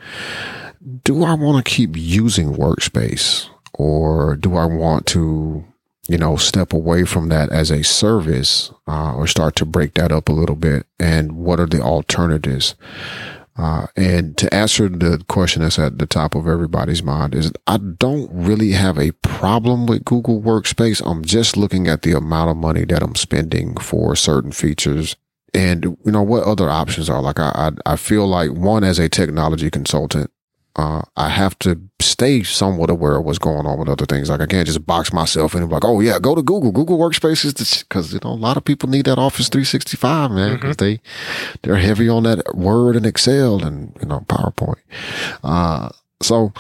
E: do I want to keep using Workspace or do I want to, you know, step away from that as a service uh, or start to break that up a little bit? And what are the alternatives? Uh, and to answer the question that's at the top of everybody's mind is I don't really have a problem with Google Workspace. I'm just looking at the amount of money that I'm spending for certain features and you know what other options are. Like I, I, I feel like one as a technology consultant, uh, I have to stay somewhat aware of what's going on with other things. Like I can't just box myself in and be like, oh yeah, go to Google. Google Workspace is because you know a lot of people need that Office 365, man, because they they're heavy on that Word and Excel and you know PowerPoint. Uh, so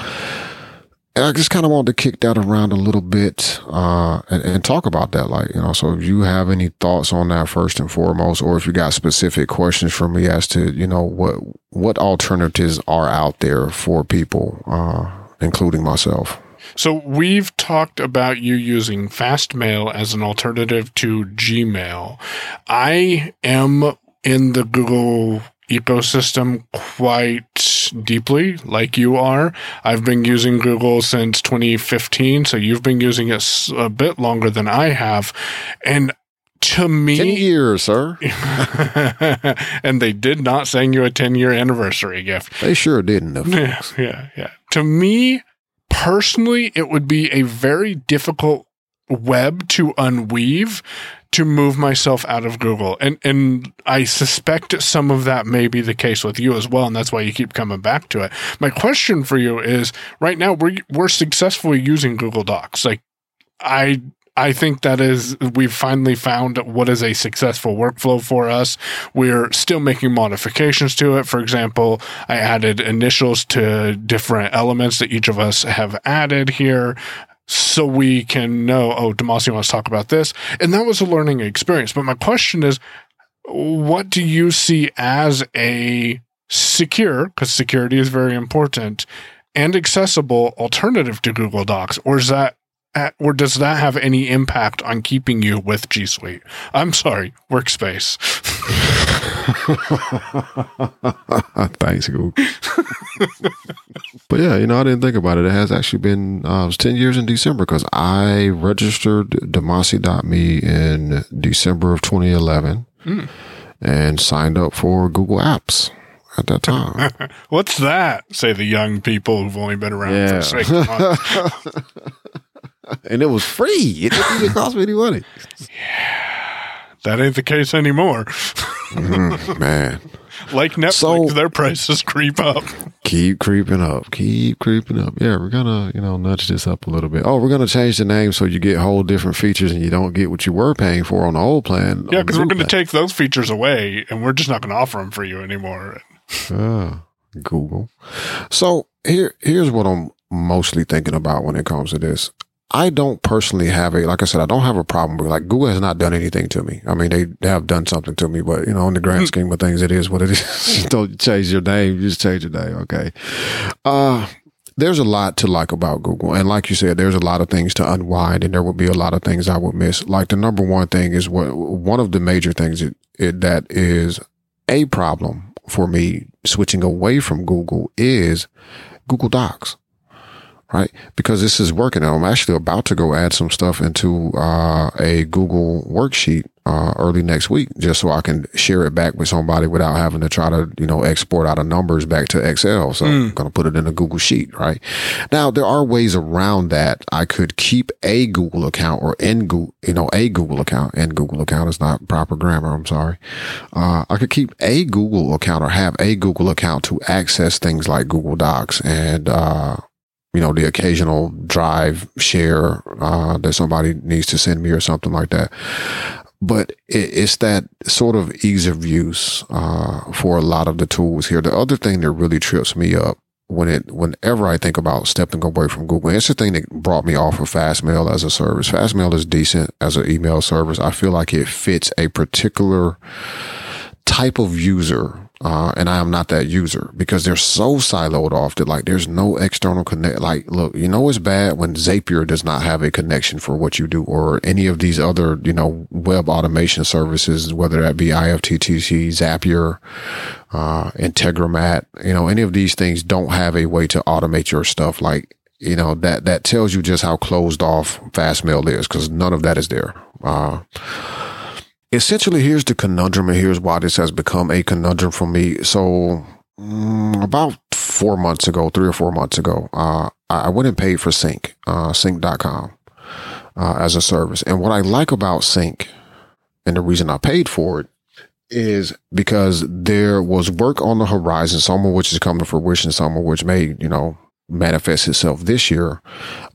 E: I just kind of wanted to kick that around a little bit uh, and, and talk about that. Like, you know, so if you have any thoughts on that first and foremost, or if you got specific questions for me as to, you know, what what alternatives are out there for people, uh, including myself.
D: So we've talked about you using Fastmail as an alternative to Gmail. I am in the Google ecosystem quite deeply, like you are. I've been using Google since 2015, so you've been using it a bit longer than I have. And to me,
E: Ten
D: me,
E: years, sir. [laughs]
D: and they did not send you a 10 year anniversary gift.
E: They sure didn't.
D: Yeah, [laughs] yeah, yeah. To me personally, it would be a very difficult web to unweave to move myself out of Google. And and I suspect some of that may be the case with you as well, and that's why you keep coming back to it. My question for you is right now we're we're successfully using Google Docs. Like I I think that is we've finally found what is a successful workflow for us. We're still making modifications to it. For example, I added initials to different elements that each of us have added here. So we can know, oh, Damashe wants to talk about this. And that was a learning experience. But my question is, what do you see as a secure, because security is very important, and accessible alternative to Google Docs? Or is that or does that have any impact on keeping you with G Suite? I'm sorry, Workspace. [laughs]
E: Thanks, Google. but yeah, you know, I didn't think about it. It has actually been uh, it was ten years in December because I registered Damashe.me in December of 2011 and signed up for Google Apps at that time. [laughs]
D: What's that? Say the young people who've only been around
E: Yeah.
D: for six months. [laughs]
E: and it was free. It didn't even cost me any money.
D: Yeah, that ain't the case anymore.
E: Mm, man,
D: Like Netflix,
E: So-
D: their prices creep up.
E: keep creeping up, keep creeping up. Yeah, we're gonna, you know, nudge this up a little bit. Oh, we're gonna change the name so you get whole different features and you don't get what you were paying for on the old plan.
D: Yeah, because we're going to
E: plan.
D: take those features away, and we're just not going to offer them for you anymore.
E: Ah, Google. So here, here's what I'm mostly thinking about when it comes to this. I don't personally have a, like I said, I don't have a problem with like Google has not done anything to me. I mean, they, they have done something to me, but you know, in the grand scheme of things, it is what it is. [laughs] don't change your name, just change your name. Okay. Uh, there's a lot to like about Google. And like you said, there's a lot of things to unwind and there will be a lot of things I would miss. Like the number one thing is what one of the major things it, it, that is a problem for me switching away from Google is Google Docs right? Because this is working. I'm actually about to go add some stuff into uh, a Google worksheet uh, early next week, just so I can share it back with somebody without having to try to, you know, export out of numbers back to Excel. So mm. I'm going to put it in a Google sheet, right? Now there are ways around that. I could keep a Google account or in Google, you know, a Google account and Google account is not proper grammar. I'm sorry. Uh, I could keep a Google account or have a Google account to access things like Google Docs and, uh, you know, the occasional drive share uh, that somebody needs to send me or something like that. But it, it's that sort of ease of use uh, for a lot of the tools here. The other thing that really trips me up when it, whenever I think about stepping away from Google, it's the thing that brought me off of Fastmail as a service. Fastmail is decent as an email service. I feel like it fits a particular type of user uh, and I am not that user because they're so siloed off that like there's no external connect. Like, look, you know, it's bad when Zapier does not have a connection for what you do or any of these other, you know, web automation services, whether that be IFTTT, Zapier, uh, Integromat, you know, any of these things don't have a way to automate your stuff. Like, you know, that, that tells you just how closed off Fastmail is because none of that is there. Uh, essentially, here's the conundrum, and here's why this has become a conundrum for me. So, um, about four months ago, three or four months ago, uh, I went and paid for Sync, uh, Sync.com, uh, as a service. And what I like about Sync, and the reason I paid for it, is because there was work on the horizon, some of which is coming to fruition, some of which may, you know, manifest itself this year,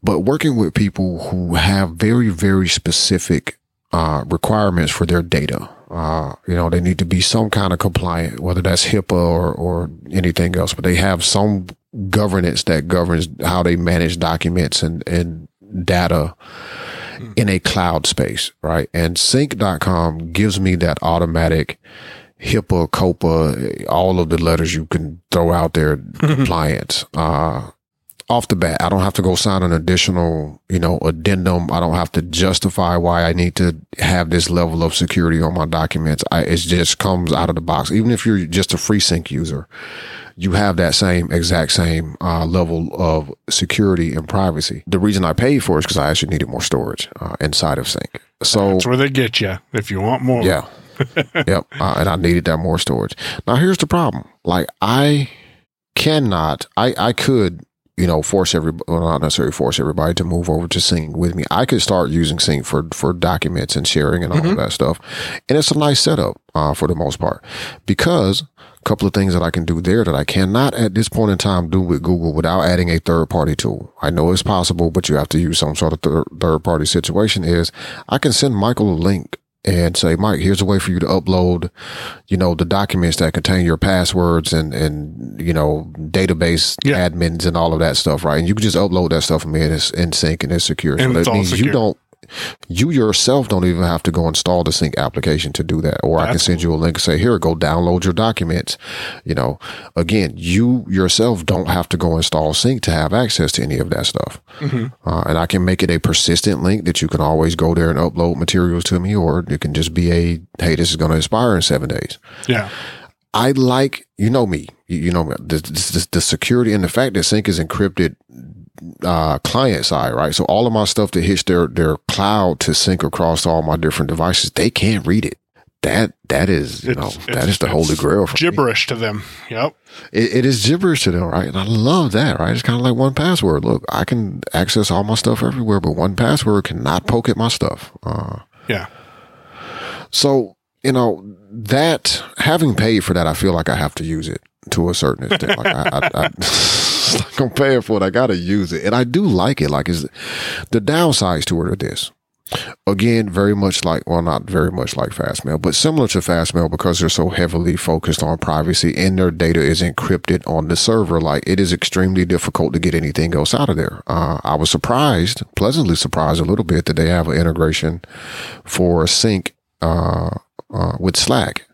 E: but working with people who have very, very specific uh, requirements for their data. Uh, you know, they need to be some kind of compliant, whether that's HIPAA or, or anything else, but they have some governance that governs how they manage documents and, and data mm. in a cloud space, right? And sync.com gives me that automatic HIPAA, COPA, all of the letters you can throw out there, [laughs] compliance. Uh, off the bat. I don't have to go sign an additional, you know, addendum. I don't have to justify why I need to have this level of security on my documents. I, it just comes out of the box. Even if you're just a FreeSync user, you have that same exact same uh, level of security and privacy. The reason I paid for it is because I actually needed more storage uh, inside of Sync. So
D: that's where they get you if you want more.
E: Yeah. [laughs] yep. Uh, and I needed that more storage. Now here's the problem. Like I cannot, I, I could you know, force everybody, well, not necessarily force everybody to move over to Sync with me. I could start using Sync for, for documents and sharing and all mm-hmm. of that stuff. And it's a nice setup, uh, for the most part because a couple of things that I can do there that I cannot at this point in time do with Google without adding a third party tool. I know it's possible, but you have to use some sort of third, third party situation is I can send Michael a link and say, Mike, here's a way for you to upload, you know, the documents that contain your passwords and, and, you know, database yeah. admins and all of that stuff, right? And you can just upload that stuff from in, in sync and it's secure.
D: And
E: so
D: that means
E: secure. you don't, you yourself don't even have to go install the sync application to do that. Or I can send you a link and say, here, go download your documents. You know, again, you yourself don't have to go install sync to have access to any of that stuff. Mm-hmm. Uh, and I can make it a persistent link that you can always go there and upload materials to me, or it can just be a, hey, this is going to expire in seven days.
D: Yeah.
E: I like, you know me, you, know, the, the, the security and the fact that sync is encrypted uh, client side, right? So all of my stuff that hits their their cloud to sync across all my different devices, they can't read it. That that is, you it's, know, that is the holy grail.
D: For gibberish me. to them. Yep.
E: It, it is gibberish to them, right? And I love that, right? It's kind of like 1Password. Look, I can access all my stuff everywhere, but 1Password cannot poke at my stuff. Uh,
D: yeah.
E: So you know that having paid for that, I feel like I have to use it to a certain extent. Like I, I, I [laughs] I'm paying for it. I gotta use it, and I do like it. Like is the downsides to it are this. Again, very much like, well, not very much like Fastmail, but similar to Fastmail because they're so heavily focused on privacy and their data is encrypted on the server. Like it is extremely difficult to get anything else out of there. Uh, I was surprised, pleasantly surprised a little bit that they have an integration for sync, uh, uh, with Slack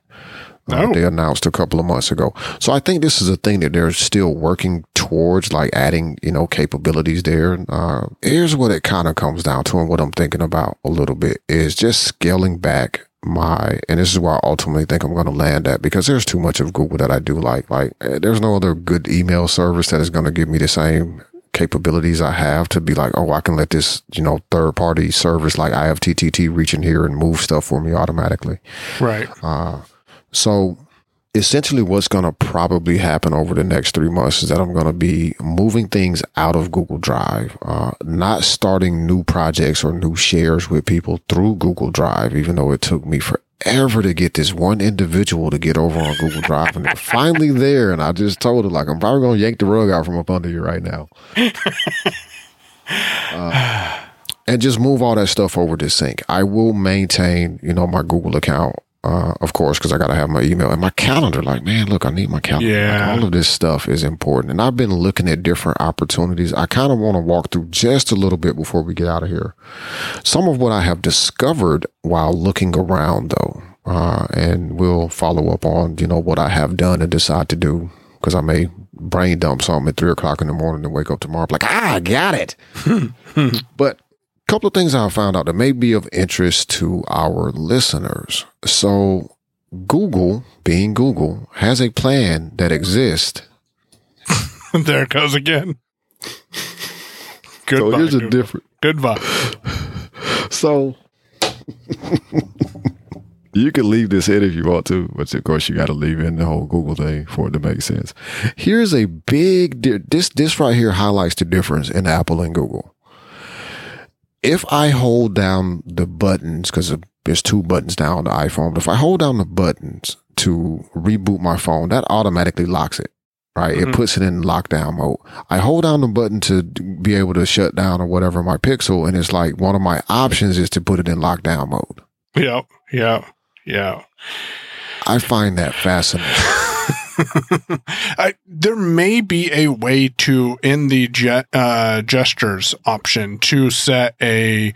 E: uh,
D: Oh.
E: they announced a couple of months ago. So I think this is a thing that they're still working towards, like adding, you know, capabilities there. Uh, here's what it kind of comes down to, and what I'm thinking about a little bit is just scaling back my, and this is where I ultimately think I'm going to land at because there's too much of Google that I do like. Like, eh, there's no other good email service that is going to give me the same capabilities I have to be like, oh, I can let this, you know, third party service like IFTTT reach in here and move stuff for me automatically.
D: Right.
E: So essentially what's going to probably happen over the next three months is that I'm going to be moving things out of Google Drive, uh, not starting new projects or new shares with people through Google Drive, even though it took me forever to get this one individual to get over on Google Drive and they're finally there. And I just told her like, I'm probably going to yank the rug out from up under you right now. [laughs] Uh, and just move all that stuff over to sync. I will maintain, you know, my Google account, uh, of course, because I got to have my email and my calendar. Like, man, look, I need my calendar. Like,
D: Yeah.
E: all of this stuff is important. And I've been looking at different opportunities. I kind of want to walk through just a little bit before we get out of here. Some of what I have discovered while looking around, though, uh, and we'll follow up on, you know, what I have done and decide to do. Because I may brain dump something at three o'clock in the morning and wake up tomorrow, like, ah, I got it. [laughs] But couple of things I found out that may be of interest to our listeners. So, Google, being Google, has a plan that exists. [laughs]
D: there it goes again.
E: So
D: Goodbye.
E: here's a
D: Google.
E: different.
D: Goodbye.
E: So [laughs] you can leave this in if you want to, but of course you got to leave in the whole Google thing for it to make sense. Here's a big di- this this right here highlights the difference in Apple and Google. If I hold down the buttons because there's two buttons down on the iPhone, but if I hold down the buttons to reboot my phone, that automatically locks it. Right, it mm-hmm. puts it in lockdown mode. I hold down the button to be able to shut down or whatever my Pixel, and it's like one of my options is to put it in lockdown mode.
D: Yep. Yeah. Yeah.
E: I find that fascinating. [laughs] [laughs]
D: I, there may be a way to in the ge- uh, gestures option to set a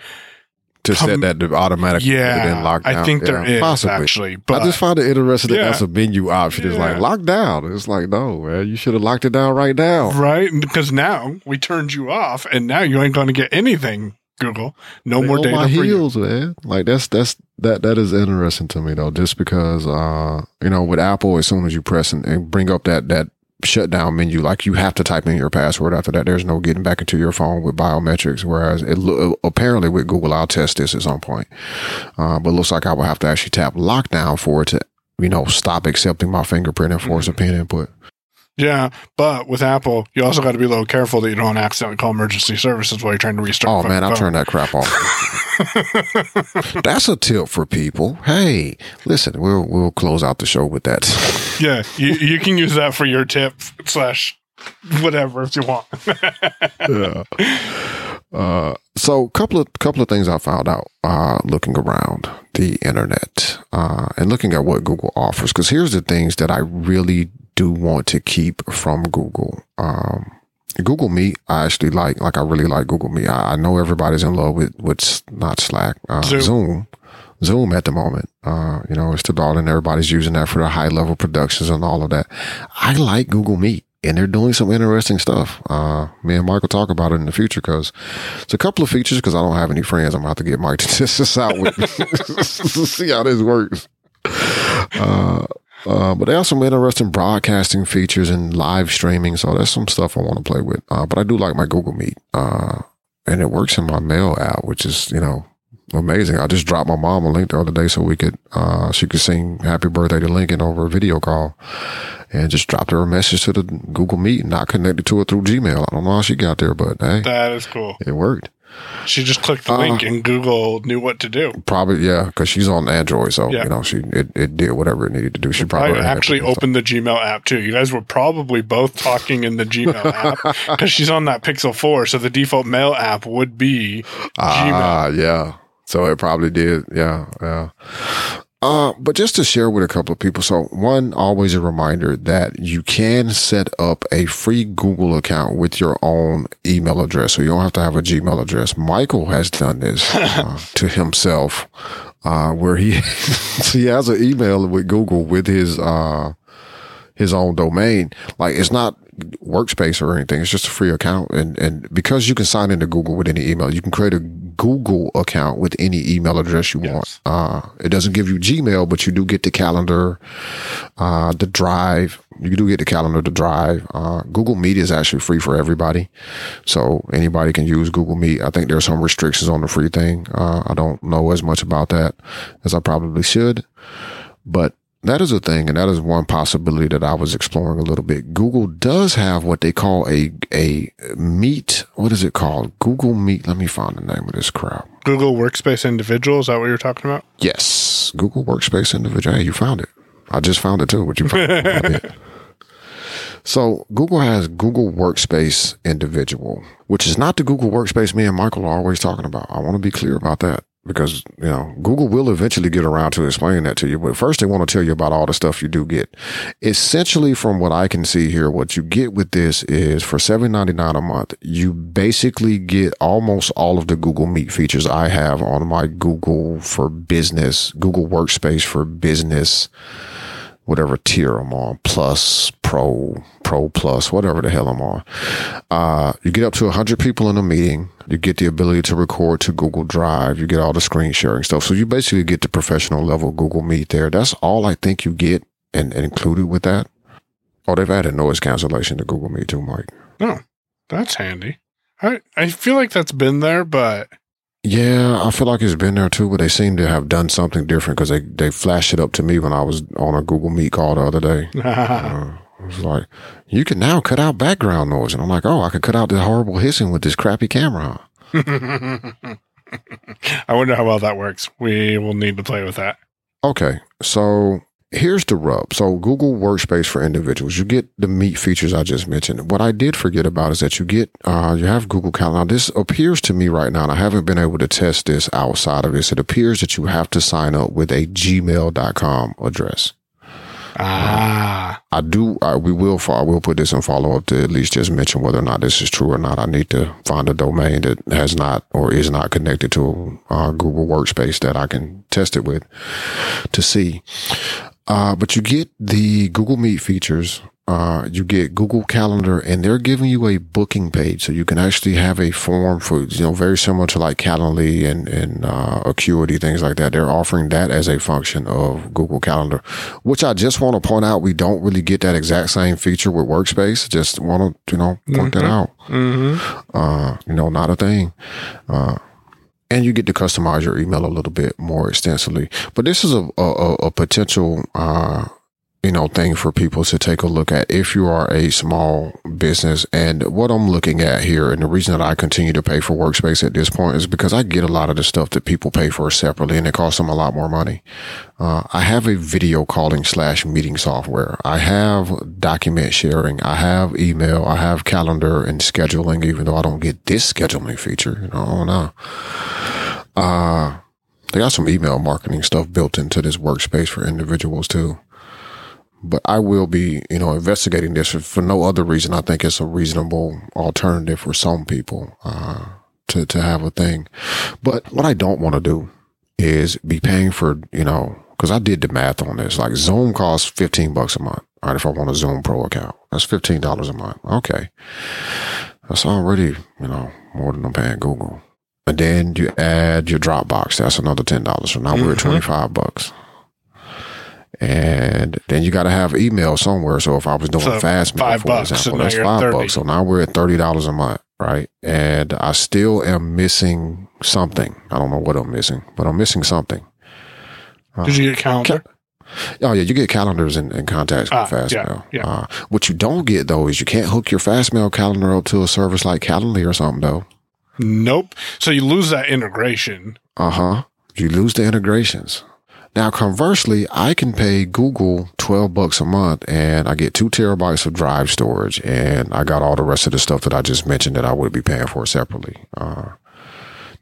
E: to
D: Come-
E: set that to automatically put in
D: yeah.
E: lockdown.
D: I think there
E: Yeah,
D: is
E: possibly.
D: actually, but
E: I just find it interesting that
D: Yeah.
E: that's a menu option. It's like
D: Yeah.
E: lockdown. It's like no, man, you should have locked it down right now.
D: right because now we turned you off, and now you ain't going to get anything. Google, no
E: They
D: more data
E: my
D: for you.
E: heels, man. Like that's that's that that is interesting to me though, just because uh you know with Apple, as soon as you press and, and bring up that that shutdown menu, like you have to type in your password. After that, there's no getting back into your phone with biometrics. Whereas it lo- apparently with Google, I'll test this at some point, uh, but it looks like I will have to actually tap lockdown for it to you know stop accepting my fingerprint and force
D: Mm-hmm.
E: a pin input.
D: Yeah, but with Apple, you also got to be a little careful that you don't accidentally call emergency services while you're trying to restart.
E: Oh man, I'll turn that crap off. [laughs] That's a tip for people. Hey, listen, we'll we'll close out the show with that.
D: Yeah, you you can use that for your tip slash whatever if you want. [laughs]
E: yeah. Uh, so couple of couple of things I found out uh, looking around the internet uh, and looking at what Google offers. Because here's the things that I really do want to keep from Google. Um, Google Meet, I actually like. Like I really like Google Meet. I, I know everybody's in love with what's not Slack, uh,
D: Zoom.
E: Zoom. Zoom at the moment. Uh, you know, it's the darling. Everybody's using that for the high level productions and all of that. I like Google Meet and they're doing some interesting stuff. Uh, me and Michael talk about it in the future because it's a couple of features because I don't have any friends. I'm gonna have to get Mike to [laughs] test this out with me [laughs] see how this works. Uh, uh, but they have some interesting broadcasting features and live streaming. So that's some stuff I want to play with. Uh, but I do like my Google Meet. Uh, and it works in my mail app, which is, you know, amazing. I just dropped my mom a link the other day so we could, uh, she could sing happy birthday to Lincoln over a video call and just dropped her a message to the Google Meet, and not connected to it through Gmail. I don't know how she got there, but hey,
D: that is cool.
E: it worked.
D: She just clicked the
E: Uh,
D: link and Google knew what to do.
E: Probably, yeah, because she's on Android, so
D: Yeah.
E: you know she it, it did whatever it needed to do. She probably
D: I actually opened the Gmail app too. You guys were probably both talking in the Gmail [laughs] app because she's on that Pixel 4. So the default mail app would be Gmail.
E: Ah, yeah. So it probably did. Yeah, yeah. Uh, but just to share with a couple of people. So one, always a reminder that you can set up a free Google account with your own email address. So you don't have to have a Gmail address. Michael has done this [laughs] uh, to himself uh, where he [laughs] he has an email with Google with his uh, his own domain. Like it's not workspace or anything. It's just a free account. And, and because you can sign into Google with any email, you can create a Google account with any email address you yes. want. Uh, it doesn't give you Gmail, but you do get the calendar, uh, the drive. You do get the calendar, the drive. Uh, Google Meet is actually free for everybody. So anybody can use Google Meet. I think there's some restrictions on the free thing. Uh, I don't know as much about that as I probably should, but that is a thing, and that is one possibility that I was exploring a little bit. Google does have what they call a a meet. What is it called? Google Meet. Let me find the name of this crap.
D: Google Workspace Individual. Is that what you're talking about?
E: Yes, Google Workspace Individual. Hey, you found it. I just found it too. What you found? [laughs] So Google has Google Workspace Individual, which is not the Google Workspace me and Michael are always talking about. I want to be clear about that because you know Google will eventually get around to explaining that to you. But first, they want to tell you about all the stuff you do get. Essentially, from what I can see here, what you get with this is for seven ninety nine a month, you basically get almost all of the Google Meet features I have on my Google for Business, Google Workspace for Business whatever tier I'm on, plus, pro, pro plus, whatever the hell I'm on. Uh, you get up to 100 people in a meeting. You get the ability to record to Google Drive. You get all the screen sharing stuff. So you basically get the professional level Google Meet there. That's all I think you get and, and included with that. Oh, they've added noise cancellation to Google Meet too, Mike.
D: Oh, that's handy. I, I feel like that's been there, but
E: yeah, I feel like it's been there too, but they seem to have done something different because they, they flashed it up to me when I was on a Google Meet call the other day. [laughs] uh, it was like, you can now cut out background noise. And I'm like, oh, I could cut out the horrible hissing with this crappy camera. [laughs]
D: I wonder how well that works. We will need to play with that.
E: Okay. So here's the rub. So Google Workspace for individuals, you get the meet features I just mentioned. What I did forget about is that you get, uh, you have Google Calendar. Now, this appears to me right now, and I haven't been able to test this outside of this. It appears that you have to sign up with a gmail.com address.
D: Ah,
E: I do. I, we will. I will put this in follow up to at least just mention whether or not this is true or not. I need to find a domain that has not or is not connected to uh, Google Workspace that I can test it with to see. Uh, but you get the Google Meet features. Uh, you get Google Calendar and they're giving you a booking page. So you can actually have a form for, you know, very similar to like Calendly and, and, uh, Acuity, things like that. They're offering that as a function of Google Calendar, which I just want to point out. We don't really get that exact same feature with Workspace. Just want to, you know, point mm-hmm. that out.
D: Mm-hmm.
E: Uh, you know, not a thing. Uh, and you get to customize your email a little bit more extensively. But this is a a, a potential uh, you know thing for people to take a look at if you are a small business. And what I'm looking at here, and the reason that I continue to pay for Workspace at this point is because I get a lot of the stuff that people pay for separately, and it costs them a lot more money. Uh, I have a video calling slash meeting software. I have document sharing. I have email. I have calendar and scheduling, even though I don't get this scheduling feature. You know, oh no. Uh, they got some email marketing stuff built into this workspace for individuals too. But I will be, you know, investigating this for, no other reason. I think it's a reasonable alternative for some people, uh, to, to have a thing. But what I don't want to do is be paying for, you know, cause I did the math on this. Like Zoom costs 15 bucks a month. All right. If I want a Zoom Pro account, that's $15 a month. Okay. That's already, you know, more than I'm paying Google. And then you add your Dropbox. That's another ten dollars. So now mm-hmm. we're at mm-hmm. twenty five bucks. And then you got to have email somewhere. So if I was doing so Fastmail, five for bucks, example, that's five 30. bucks. So now we're at thirty dollars a month, right? And I still am missing something. I don't know what I'm missing, but I'm missing something.
D: Uh, Did you get a calendar?
E: Oh yeah, you get calendars and, and contacts with ah, Fastmail. Yeah, yeah. Uh, what you don't get though is you can't hook your Fastmail calendar up to a service like Calendly or something though.
D: Nope. So you lose that integration.
E: Uh huh. You lose the integrations. Now, conversely, I can pay Google 12 bucks a month and I get two terabytes of drive storage and I got all the rest of the stuff that I just mentioned that I would be paying for separately. Uh,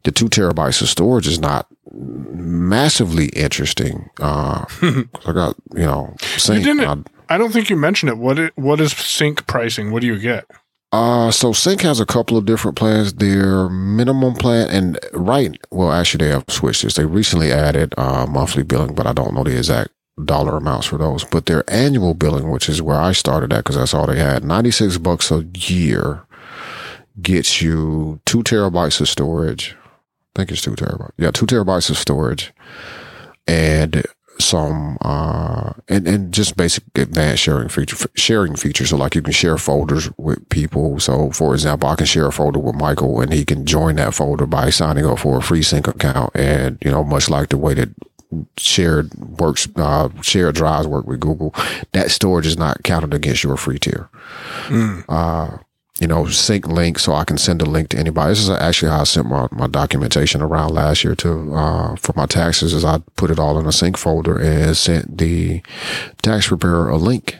E: the two terabytes of storage is not massively interesting. Uh, [laughs] I got, you know,
D: sync. You I, I don't think you mentioned it. What, it, what is sync pricing? What do you get?
E: Uh, so Sync has a couple of different plans. Their minimum plan and right, well, actually they have switched this. They recently added uh, monthly billing, but I don't know the exact dollar amounts for those. But their annual billing, which is where I started at, because that's all they had, ninety six bucks a year gets you two terabytes of storage. I think it's two terabytes. Yeah, two terabytes of storage, and some uh and, and just basic advanced sharing feature sharing features. So like you can share folders with people. So for example i can share a folder with michael and he can join that folder by signing up for a free sync account. And you know much like the way that shared works uh shared drives work with google that storage is not counted against your free tier. Mm. uh you know, sync link so I can send a link to anybody. This is actually how I sent my, my documentation around last year to, uh, for my taxes is I put it all in a sync folder and sent the tax preparer a link,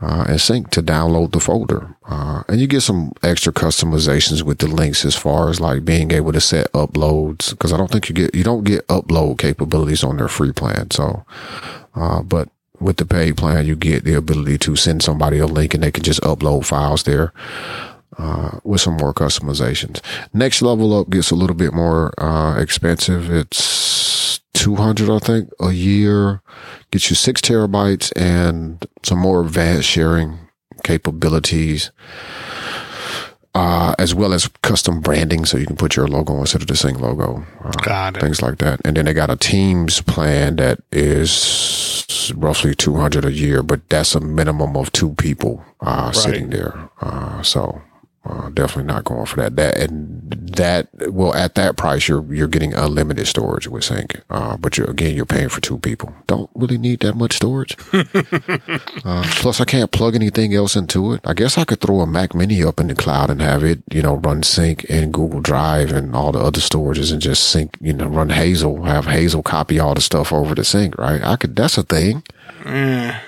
E: uh, and sync to download the folder. Uh, and you get some extra customizations with the links as far as like being able to set uploads. Cause I don't think you get, you don't get upload capabilities on their free plan. So, uh, but with the paid plan, you get the ability to send somebody a link and they can just upload files there. Uh, with some more customizations. Next level up gets a little bit more uh, expensive. It's 200, I think, a year. Gets you six terabytes and some more advanced sharing capabilities uh, as well as custom branding, so you can put your logo instead of the Sync logo. Uh,
D: got it.
E: Things like that, and then they got a Teams plan that is roughly two hundred a year, but that's a minimum of two people uh, right. sitting there. Uh, so uh, definitely not going for that. That and that well at that price you're you're getting unlimited storage with Sync. Uh, but you're again you're paying for two people. Don't really need that much storage. [laughs] uh, plus I can't plug anything else into it. I guess I could throw a Mac Mini up in the cloud and have it you know run Sync and Google Drive and all the other storages and just Sync you know run Hazel have Hazel copy all the stuff over to Sync. Right? I could. That's a thing. Mm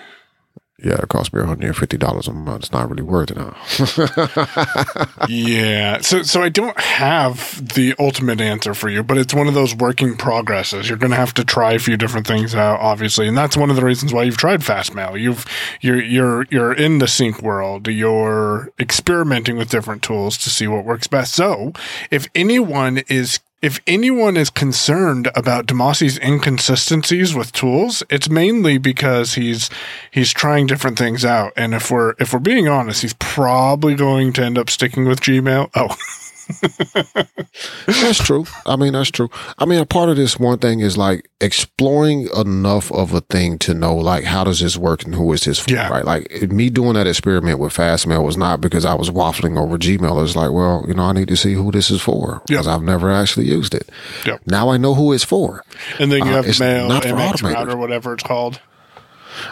E: yeah, it cost me $150 a month. It's not really worth it [laughs]
D: yeah. So, so I don't have the ultimate answer for you, but it's one of those working progresses. You're going to have to try a few different things out, obviously. And that's one of the reasons why you've tried Fastmail. You've, you're, you're, you're in the sync world. You're experimenting with different tools to see what works best. So if anyone is if anyone is concerned about Damashe's inconsistencies with tools, it's mainly because he's he's trying different things out. And if we're if we're being honest, he's probably going to end up sticking with Gmail. Oh. [laughs]
E: that's true. I mean, that's true. I mean, a part of this one thing is like exploring enough of a thing to know like how does this work and who is this for, yeah. right? Like me doing that experiment with Fastmail was not because I was waffling over Gmail. It's like, well, you know, I need to see who this is for because yep. I've never actually used it. Yep. Now I know who it's for.
D: And then you have uh, mail, MXroute or whatever it's called.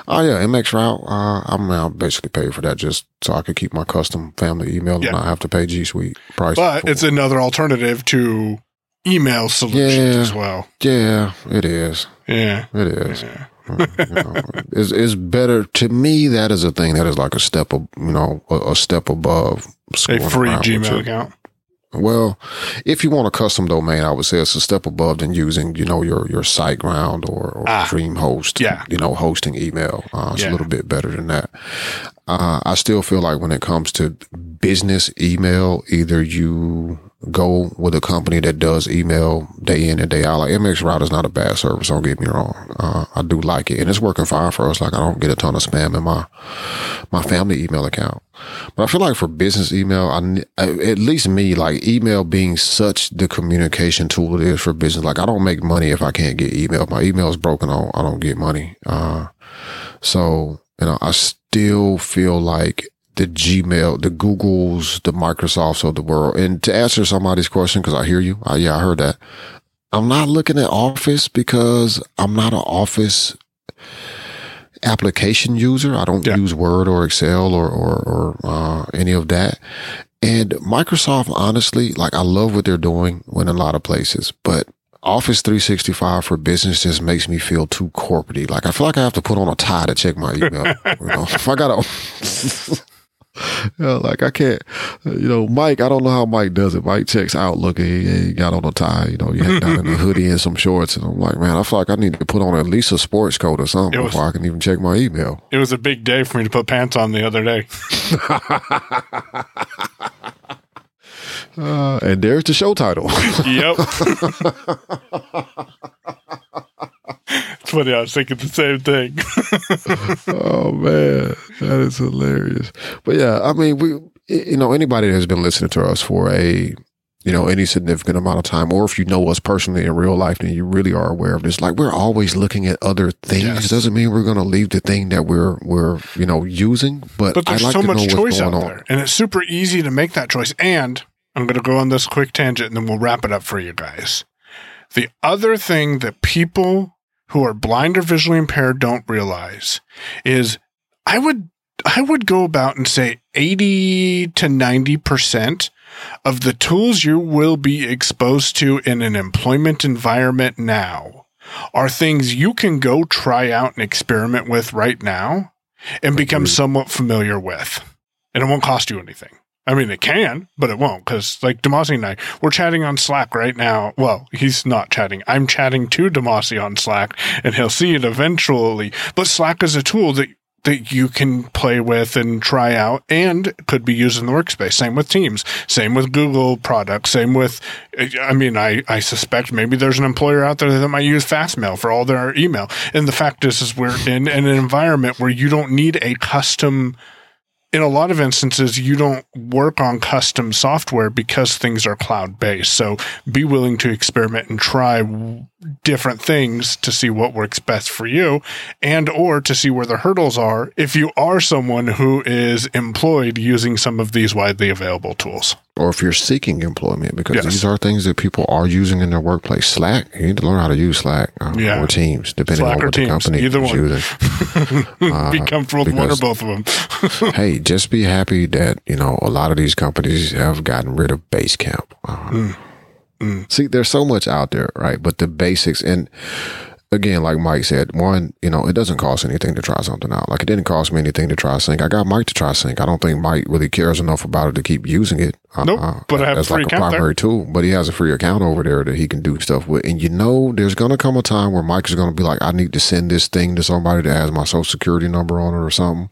E: Oh yeah, MXroute. Uh, I'm now basically paid for that just so I could keep my custom family email yeah. and not have to pay G Suite price.
D: But for. it's another alternative to email solutions yeah, as well.
E: Yeah, it is.
D: Yeah,
E: it is. Yeah. [laughs] you know, it's, it's better to me. That is a thing that is like a step, of, you know, a, a step above
D: a free Gmail account.
E: Well, if you want a custom domain, I would say it's a step above than using, you know, your your SiteGround or, or ah, DreamHost.
D: Yeah.
E: You know, hosting email. Uh, it's yeah. a little bit better than that. Uh, I still feel like when it comes to business email, either you go with a company that does email day in and day out. Like MXroute is not a bad service. Don't get me wrong. Uh, I do like it and it's working fine for us. Like I don't get a ton of spam in my, my family email account. But I feel like for business email, I, at least me, like email being such the communication tool it is for business. Like I don't make money if I can't get email. If my email is broken, I don't, I don't get money. Uh, so, you know, I still feel like the Gmail, the Googles, the Microsofts of the world. And to answer somebody's question, because I hear you, I, yeah, I heard that. I'm not looking at Office because I'm not an Office application user. I don't yeah. use Word or Excel or or, or uh, any of that. And Microsoft, honestly, like I love what they're doing in a lot of places, but Office 365 for business just makes me feel too corporate Like I feel like I have to put on a tie to check my email. you know, [laughs] if I got to [laughs] [laughs] Yeah, like I can't, you know, Mike. I don't know how Mike does it. Mike checks Outlook and he, he got on a tie. You know, he had down in a [laughs] hoodie and some shorts, and I'm like, man, I feel like I need to put on at least a sports coat or something
D: was-
E: before I can even check my email.
D: It was a big day for me to put pants on the other day. [laughs]
E: Uh, and there's the show title.
D: Yep. it's funny. I was thinking the same thing.
E: oh man, that is hilarious. But yeah, I mean, we, you know, anybody that's been listening to us for a, you know, any significant amount of time, or if you know us personally in real life, then you really are aware of this. Like we're always looking at other things.
D: Yes.
E: Doesn't mean we're going to leave the thing that we're we're you know using, but,
D: But there's
E: like
D: so much choice out
E: on.
D: there, and it's super easy to make that choice. And I'm going to go on this quick tangent, and then we'll wrap it up for you guys. The other thing that people who are blind or visually impaired don't realize is I would I would go about and say 80 to 90% of the tools you will be exposed to in an employment environment now are things you can go try out and experiment with right now and become somewhat familiar with. And it won't cost you anything. I mean, it can, but it won't because, like Damashe and I, we're chatting on Slack right now. Well, he's not chatting. I'm chatting to Damashe on Slack, and he'll see it eventually. But Slack is a tool that that you can play with and try out, and could be used in the workspace. Same with Teams. Same with Google products. Same with, I mean, I I suspect maybe there's an employer out there that might use Fastmail for all their email. And the fact is, is we're in, in an environment where you don't need a custom in a lot of instances, you don't work on custom software because things are cloud based. So be willing to experiment and try different things to see what works best for you and or to see where the hurdles are if you are someone who is employed using some of these widely available tools.
E: Or if you're seeking employment, because
D: Yes.
E: these are things that people are using in their workplace. Slack, you need to learn how to use Slack uh,
D: Yeah.
E: or Teams, depending
D: Slack
E: on what
D: Teams,
E: the company
D: either
E: is
D: one.
E: using. [laughs] Uh,
D: be comfortable with one or both of them. [laughs]
E: hey, just be happy that you know a lot of these companies have gotten rid of Basecamp. Uh, See, there's so much out there, right? But the basics, and again, like Mike said, one, you know, it doesn't cost anything to try something out. Like it didn't cost me anything to try Sync. I got Mike to try Sync. I don't think Mike really cares enough about it to keep using it. uh,
D: Nope, but I have a
E: as
D: free
E: like a
D: account there.
E: primary tool. But he has a free account over there that he can do stuff with. And you know, there's gonna come a time where Mike is gonna be like, I need to send this thing to somebody that has my social security number on it or something.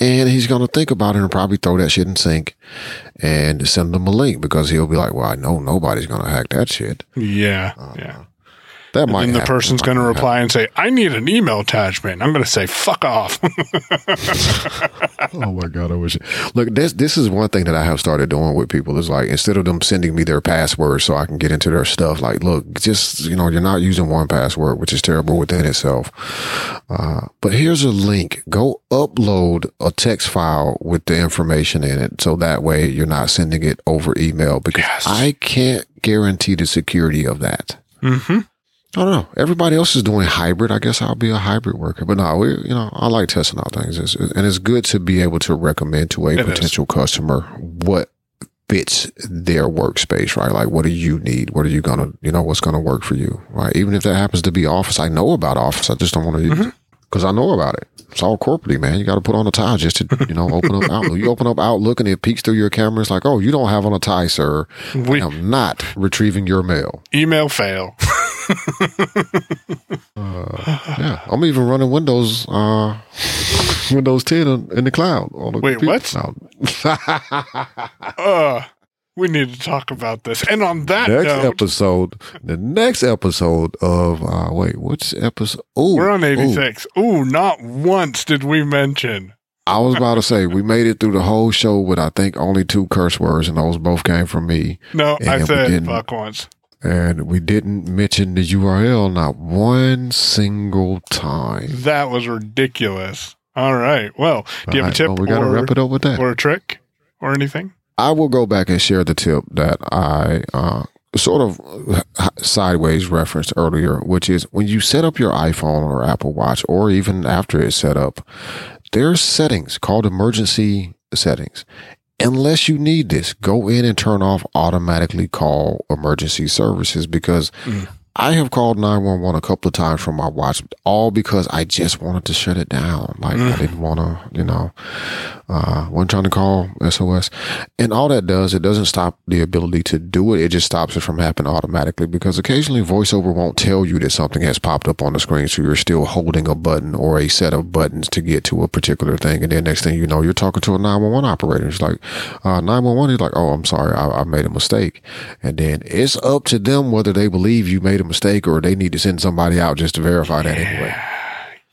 E: And he's going to think about it and probably throw that shit in sync and send them a link because he'll be like, well, I know nobody's going to hack that shit.
D: yeah. yeah.
E: That might
D: And the person's going to reply and say, I need an email attachment. I'm going to say, fuck off.
E: Oh my God. I wish. Look, this, this is one thing that I have started doing with people is like, instead of them sending me their password so I can get into their stuff, like, look, just, you know, you're not using 1Password, which is terrible within itself. Uh, but here's a link. Go upload a text file with the information in it. So that way you're not sending it over email because
D: Yes.
E: I can't guarantee the security of that.
D: mm-hmm.
E: I don't know. Everybody else is doing hybrid. I guess I'll be a hybrid worker. But no, we, you know, I like testing out things. It's, and it's good to be able to recommend to a
D: It is.
E: potential customer what fits their workspace, right? Like, what do you need? What are you going to, you know, what's going to work for you, right? Even if that happens to be office, I know about office. I just don't want to use
D: Mm-hmm.
E: it because I know about it. It's all corporate, man. You got to put on a tie just to, you know, open up Outlook. You open up Outlook and it peeks through your camera. It's like, oh, you don't have on a tie, sir.
D: We-
E: I am not retrieving your mail.
D: Email fail. [laughs]
E: Yeah, I'm even running Windows, uh, [laughs] Windows 10 in, in the cloud. The
D: Wait, what? [laughs] Uh, we need to talk about this. And on that
E: next
D: note,
E: episode, the next episode of uh, wait, which episode? Ooh,
D: we're on 86. Ooh, not once did we mention.
E: I was about to say [laughs] we made it through the whole show with I think only two curse words, and those both came from me.
D: No, I
E: And we
D: said fuck once.
E: And we didn't mention the URL not one single time.
D: That was ridiculous. All right. Well, do you have a
E: right,
D: tip
E: well, we got to wrap it up with that.
D: or a trick or anything?
E: I will go back and share the tip that I uh, sort of sideways referenced earlier, which is when you set up your iPhone or Apple Watch, or even after it's set up, there's settings called emergency settings. Unless you need this, go in and turn off automatically call emergency services because mm. I have called 911 a couple of times from my watch, all because I just wanted to shut it down. Like I didn't want to, you know, uh, wasn't trying to call SOS. And all that does, it doesn't stop the ability to do it. It just stops it from happening automatically because occasionally voiceover won't tell you that something has popped up on the screen. So you're still holding a button or a set of buttons to get to a particular thing. And then next thing you know, you're talking to a 911 operator. It's like, uh, 911 is like, oh, I'm sorry, I, I made a mistake. And then it's up to them whether they believe you made a mistake or they need to send somebody out just to verify that anyway.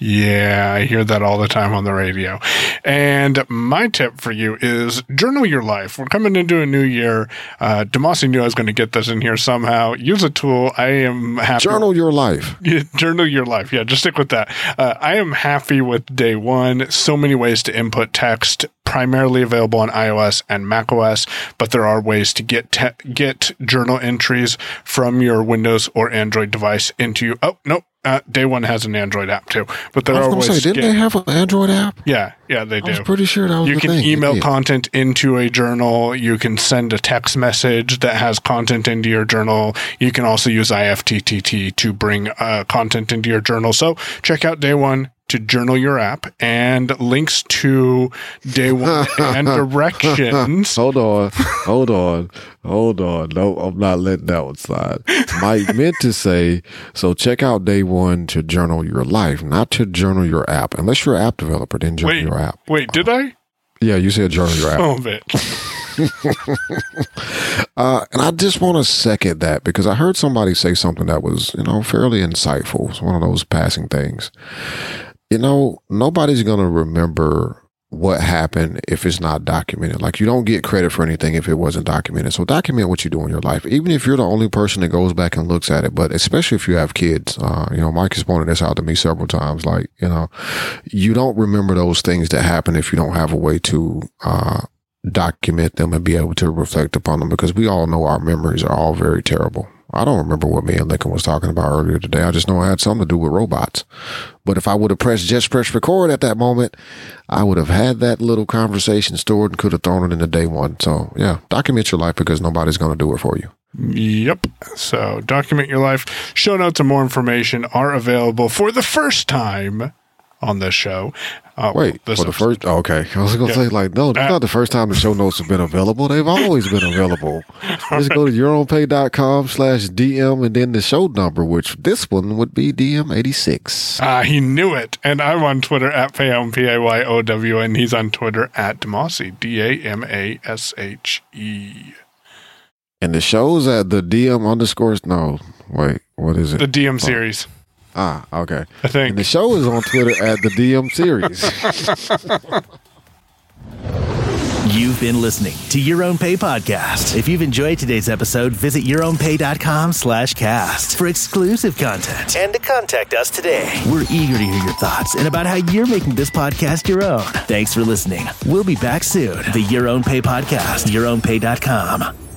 D: Yeah, I hear that all the time on the radio. And my tip for you is journal your life. We're coming into a new year. Uh, Damashe knew I was going to get this in here somehow. Use a tool. I am happy.
E: Journal your life.
D: Yeah, journal your life. Yeah, just stick with that. Uh, I am happy with Day One. So many ways to input text, primarily available on iOS and macOS, but there are ways to get te- get journal entries from your Windows or Android device into you. Oh, nope. Uh, Day One has an Android app too, but there
E: I was
D: are ways
E: say, didn't
D: get.
E: they have an Android app?
D: yeah, yeah, they
E: I was
D: do.
E: pretty sure that was
D: You
E: the
D: can
E: thing.
D: email
E: Yeah.
D: content into a journal. You can send a text message that has content into your journal. You can also use IFTTT to bring uh, content into your journal. So check out Day One to journal your app and links to Day One [laughs] and directions.
E: Hold on, hold on, hold on. No, I'm not letting that one slide. Mike meant to say, so check out Day One to journal your life, not to journal your app. Unless you're an app developer, then journal
D: Wait,
E: your app.
D: wait, did I?
E: Yeah, you said journal your app.
D: Oh, bit. [laughs]
E: Uh, and I just want to second that because I heard somebody say something that was, you know, fairly insightful. It's one of those passing things. You know, nobody's going to remember what happened if it's not documented. Like you don't get credit for anything if it wasn't documented. So document what you do in your life, even if you're the only person that goes back and looks at it. But especially if you have kids, uh, you know, Mike has pointed this out to me several times. Like, you know, you don't remember those things that happen if you don't have a way to, uh, document them and be able to reflect upon them because we all know our memories are all very terrible. I don't remember what me and Lincoln was talking about earlier today. I just know I had something to do with robots. But if I would have pressed just press record at that moment, I would have had that little conversation stored and could have thrown it into Day One. So yeah, document your life because nobody's going to do it for you.
D: Yep. So document your life. Show notes and more information are available for the first time on this show. Uh,
E: Wait,
D: this
E: for the first, oh, okay. I was going to
D: Yeah.
E: say, like, no, it's
D: Uh,
E: not the first time the show notes have been available. They've always been available. [laughs] Just go to yourownpay.com slash DM and then the show number, which this one would be DM86.
D: Ah, he knew it. And I'm on Twitter at Payown, P A Y O W, and he's on Twitter at Damashe, D A M A S H E.
E: And the show's at the DM underscores. No, wait, what is it?
D: The DM series,
E: ah, okay.
D: I think.
E: And the show is on Twitter at the DM series. [laughs]
B: You've been listening to Your Own Pay podcast. If you've enjoyed today's episode, visit yourownpay.com slash cast for exclusive content and to contact us today. We're eager to hear your thoughts and about how you're making this podcast your own. Thanks for listening. We'll be back soon. The Your Own Pay podcast, yourownpay.com.